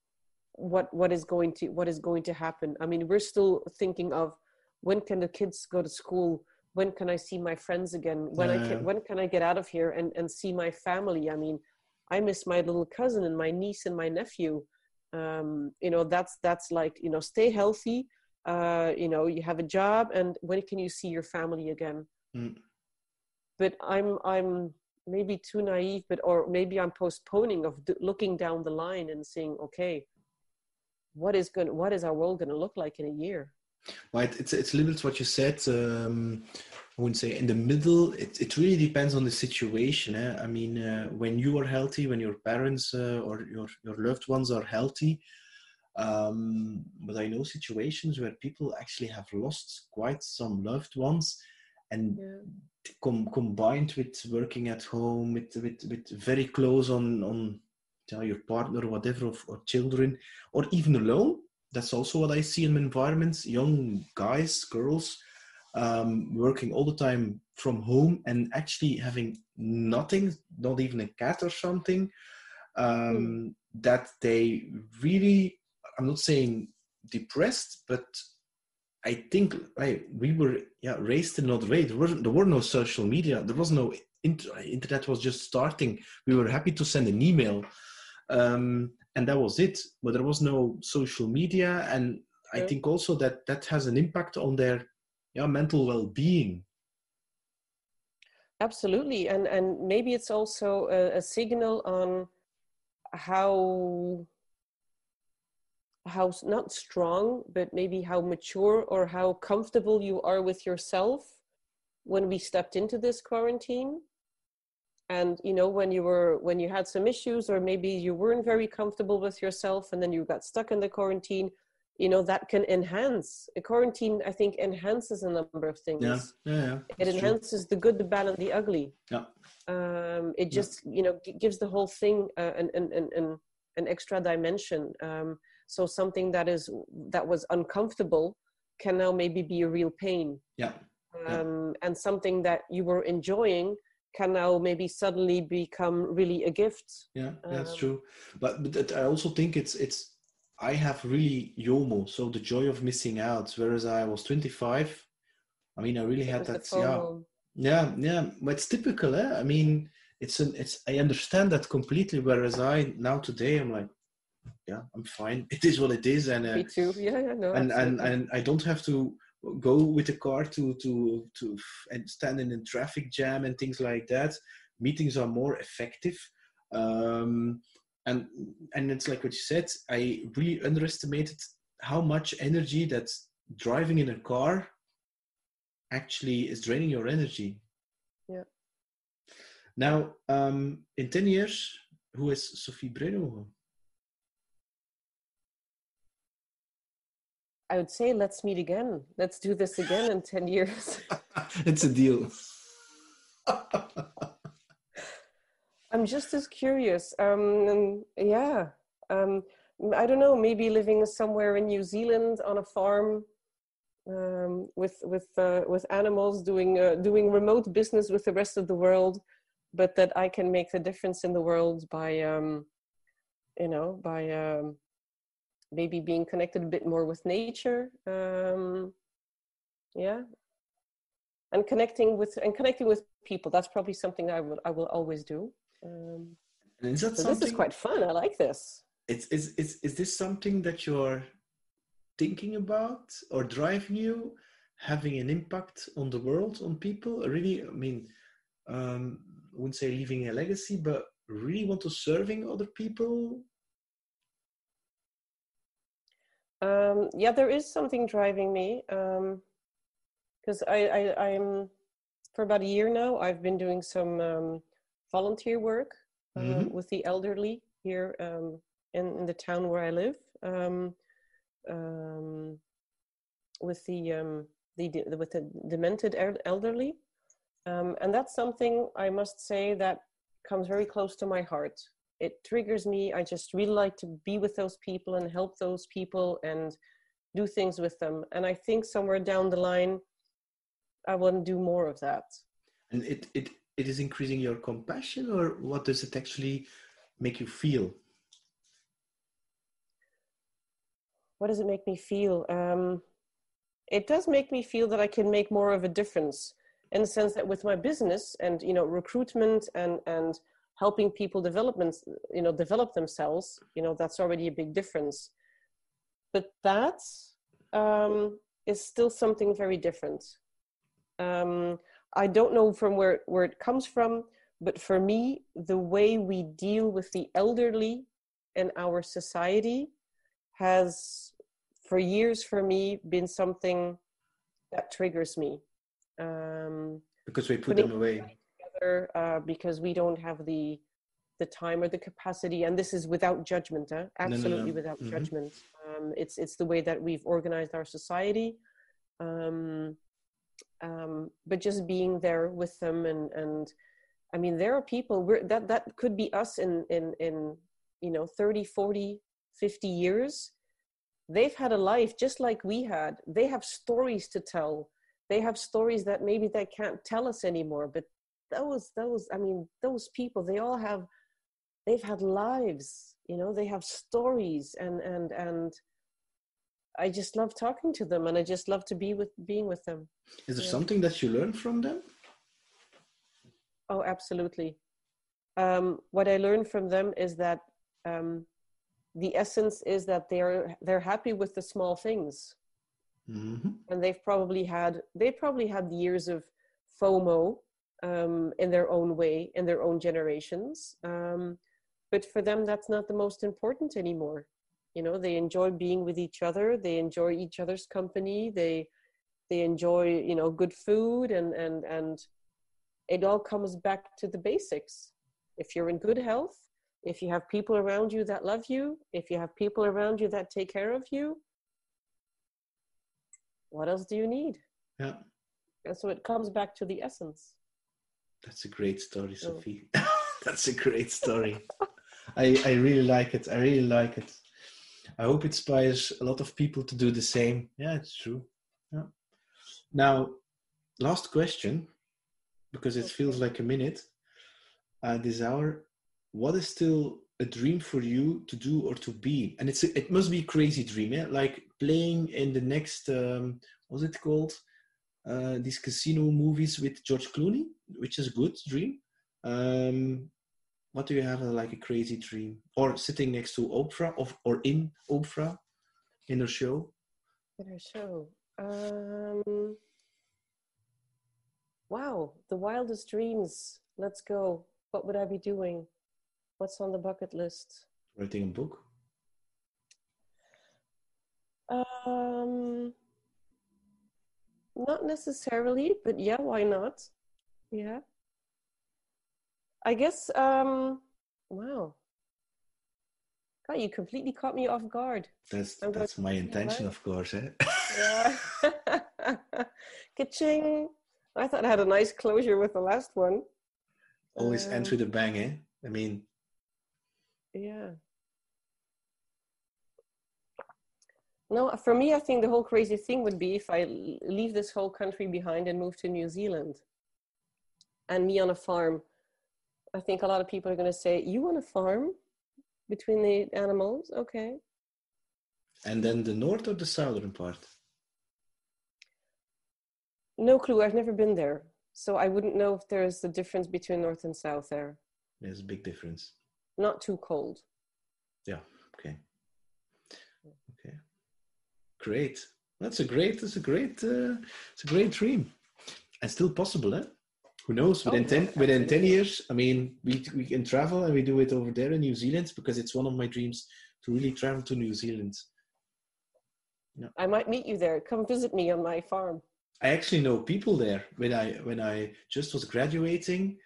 what what is going to what is going to happen. I mean, we're still thinking of when can the kids go to school? When can I see my friends again? When I can when can I get out of here and and see my family? I mean, I miss my little cousin and my niece and my nephew. Um, you know, that's that's like you know, stay healthy. Uh, you know, you have a job, and when can you see your family again?
Mm.
But I'm I'm maybe too naive, but or maybe I'm postponing of looking down the line and saying, okay, what is going what is our world going to look like in a year
Right, it's it's a little bit what you said. Um, I wouldn't say in the middle. It it really depends on the situation. Eh? I mean, uh, when you are healthy, when your parents uh, or your your loved ones are healthy. Um, but I know situations where people actually have lost quite some loved ones, and
yeah
com- combined with working at home, with with, with very close on on you know, your partner or whatever, of, or children, or even alone. That's also what I see in environments. Young guys, girls, um, working all the time from home and actually having nothing, not even a cat or something. Um, That they really, I'm not saying depressed, but I think right, we were yeah raised in another way. There were there were no social media. There was no inter- internet was just starting. We were happy to send an email, um, and that was it. But there was no social media, and I
Yeah.
think also that that has an impact on their yeah mental well being.
Absolutely, and and maybe it's also a, a signal on how how not strong, but maybe how mature or how comfortable you are with yourself when we stepped into this quarantine. And you know, when you were when you had some issues, or maybe you weren't very comfortable with yourself, and then you got stuck in the quarantine. You know that can enhance a quarantine. I think enhances a number of things
Yeah, yeah, yeah.
it
that's true.
enhances the good the bad and the ugly
Yeah.
um, it
Yeah.
just you know g- gives the whole thing uh, an, an, an, an, an extra dimension um, so something that is that was uncomfortable can now maybe be a real pain
Yeah, Yeah.
um, and something that you were enjoying can now maybe suddenly become really a gift
yeah, that's
Um,
true. But but I also think it's it's I have really JOMO, so the joy of missing out. Whereas I was 25, I mean, I really had that. Yeah, yeah, yeah. But it's typical, eh? I mean, it's an it's. I understand that completely. Whereas I now today, I'm like, yeah, I'm fine. It is what it is, and uh,
me too yeah yeah no
and and and I don't have to go with the car to to to f- and stand in a traffic jam and things like that. Meetings are more effective, um, and and it's like what you said. I really underestimated how much energy that driving in a car actually is draining your energy.
Yeah.
Now, um, in ten years, who is Sophie Breno?
I would say let's meet again let's do this again in 10 years
it's a deal.
I'm just as curious. Um, yeah, um, I don't know. Maybe living somewhere in New Zealand on a farm um, with with uh, with animals, doing uh, doing remote business with the rest of the world, but that I can make the difference in the world by, um, you know, by um, maybe being connected a bit more with nature. Um, yeah, and connecting with and connecting with people. That's probably something I will I will always do. Um,
And is that
so
something?
this is quite fun. I like this.
it's, is, is, is this something that you're thinking about or driving you having an impact on the world on people really i mean um, i wouldn't say leaving a legacy but really want to serving other people
Um, yeah, there is something driving me because I, I I'm for about a year now. I've been doing some um, volunteer work um,
Mhm.
with the elderly here um, in, in the town where I live. Um, um, with the um, the, the with the demented elderly, um, and that's something I must say that comes very close to my heart. It triggers me. I just really like to be with those people and help those people and do things with them. And I think somewhere down the line, I want to do more of that.
and it, it it is increasing your compassion or what does it actually make you feel
What does it make me feel? Um, it does make me feel that I can make more of a difference in the sense that with my business and you know recruitment and and helping people development you know develop themselves you know that's already a big difference. But that um, is still something very different. Um, i don't know from where where it comes from but for me the way we deal with the elderly in our society has for years for me been something that triggers me. Um,
because we put them away
together, uh, because we don't have the the time or the capacity and this is without judgment eh?
no,
absolutely
no.
without
Mhm.
judgment um, it's it's the way that we've organized our society um, um, but just being there with them and and i mean there are people we're, that that could be us in in in you know 30 40 50 years they've had a life just like we had they have stories to tell they have stories that maybe they can't tell us anymore but those those i mean those people they all have they've had lives you know they have stories and and and I just love talking to them, and I just love to be with being with them.
Is there
Yeah.
something that you learn from them?
Oh, absolutely. Um, what I learned from them is that um, the essence is that they're they're happy with the small things,
hmm
and they've probably had they probably had years of FOMO um, in their own way in their own generations. Um, but for them, that's not the most important anymore. You know, they enjoy being with each other. They enjoy each other's company. They they enjoy you know good food and and and it all comes back to the basics. If you're in good health, if you have people around you that love you, if you have people around you that take care of you, what else do you need?
Yeah,
And so it comes back to the essence.
That's a great story,
Oh.
Sophie. that's a great story. I, I really like it. I really like it. I hope it inspires a lot of people to do the same. Yeah, it's true. Yeah. Now, last question, because it feels like a minute. Uh, this hour, what is still a dream for you to do or to be? And it's a, it must be a crazy dream, yeah. Like playing in the next, um, what's it called? Uh, these casino movies with George Clooney, which is a good dream. Um, what do you have uh, like a crazy dream? Or sitting next to Oprah or, or in Oprah in her show?
In our show. Um, wow, the wildest dreams. Let's go. What would I be doing? What's on the bucket list?
Writing a book?
Um, not necessarily, but yeah, why not? Yeah. I guess, um, wow. God, you completely caught me off guard.
That's
I'm
that's my intention, of course. Eh?
Yeah. Ka-ching. I thought I had a nice closure with the last one.
Always end
Um,
with a bang, eh? I mean,
Yeah. No, for me, I think the whole crazy thing would be if I leave this whole country behind and move to New Zealand and me on a farm. I think a lot of people are going to say, You on a farm between the animals? Okay.
and then the north or the southern part?
No clue. I've never been there. So I wouldn't know if there's a difference between north and south there.
There's a big difference.
Not too cold.
Yeah. Okay. Okay. Great. That's a great. That's a great. Uh, it's a great dream, and still possible, eh? Who knows? Within
yeah,
ten within ten years, I mean, we we can travel and we do it over there in New Zealand because it's one of my dreams to really travel to New Zealand.
I might meet you there. Come visit me on my farm.
I actually know people there. When I when I just was graduating,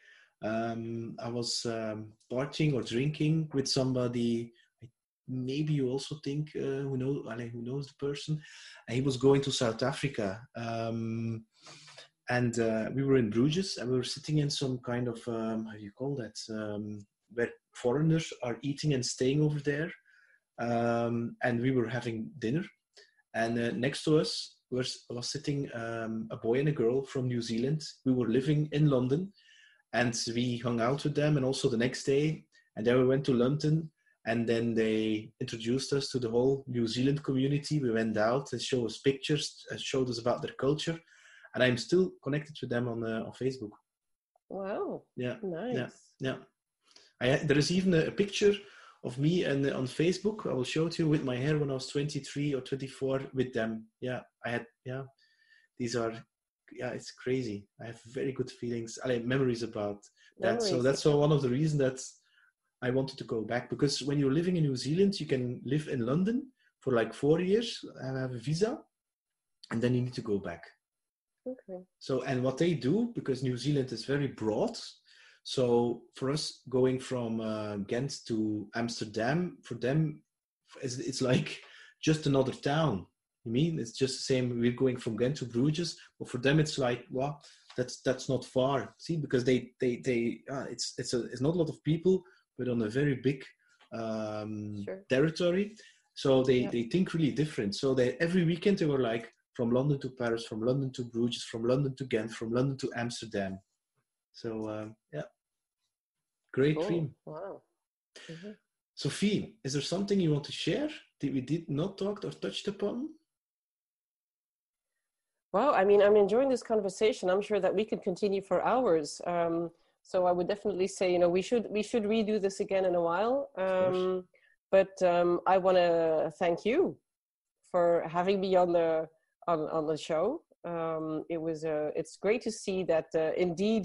um, I was um, partying or drinking with somebody. Maybe you also think uh, who knows who knows the person. And he was going to South Africa, um, and uh, we were in Bruges, and we were sitting in some kind of um, how do you call that, um, where foreigners are eating and staying over there, um, and we were having dinner, and uh, next to us was was sitting um, a boy and a girl from New Zealand. We were living in London, and we hung out with them. And also the next day, and then we went to London, and then they introduced us to the whole New Zealand community. We went out and showed us pictures, and showed us about their culture, and I'm still connected with them on uh, on Facebook.
Wow.
Yeah,
Nice.
yeah. I, there is even a, a picture of me and uh, on Facebook. I will show it to you with my hair when I was 23 or 24 with them. Yeah, I had, yeah, these are, yeah, it's crazy. I have very good feelings, I have memories about that. So that's one of the reasons that I wanted to go back because when you're living in New Zealand, you can live in London for like four years and have a visa, and then you need to go back.
Okay.
So, and what they do, because New Zealand is very broad, so for us going from uh, Ghent to Amsterdam, for them, it's, it's like just another town. You mean it's just the same? We're going from Ghent to Bruges, but for them it's like, well, that's that's not far. See, because they they they uh, it's it's a it's not a lot of people, but on a very big um,
Sure.
territory. So they they think really different. So they every weekend they were like from London to Paris, from London to Bruges, from London to Ghent, from London to Amsterdam. So um, yeah, great
Cool.
dream.
Wow. Mhm.
Sophie, is there something you want to share that we did not talk or touched upon?
Well, I mean, I'm enjoying this conversation. I'm sure that we could continue for hours. Um, so I would definitely say, you know, we should we should redo this again in a while. Um, but um, I want to thank you for having me on the on on the show. Um, it was uh, it's great to see that uh, indeed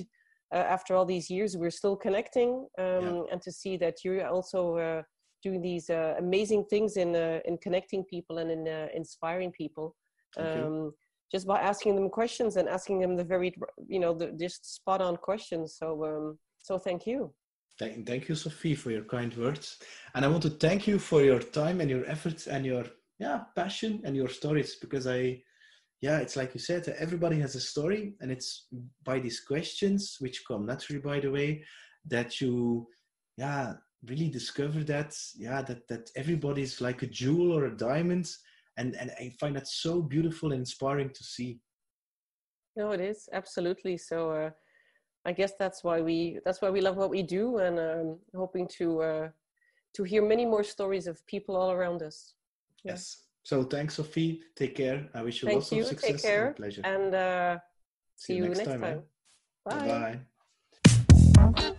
uh, after all these years we're still connecting um, yeah. and to see that you're also uh, doing these uh, amazing things in uh, in connecting people and in inspiring people. Um, just by asking them questions and asking them the very you know the just spot on questions so um so thank you
thank, thank you sophie for your kind words and i want to thank you for your time and your efforts and your yeah passion and your stories because i yeah it's like you said everybody has a story and it's by these questions which come naturally by the way that you yeah really discover that yeah that that everybody's like a jewel or a diamond and and i find that so beautiful and inspiring to see.
No it is absolutely. So uh, i guess that's why we that's why we love what we do and um, hoping to uh, to hear many more stories of people all around us.
Yeah. yes so thanks, Sophie. Take care. I wish you Thank lots you. of success
Take care. and pleasure. And uh, see, see, you next, next time.
Eh? time. Bye. Bye.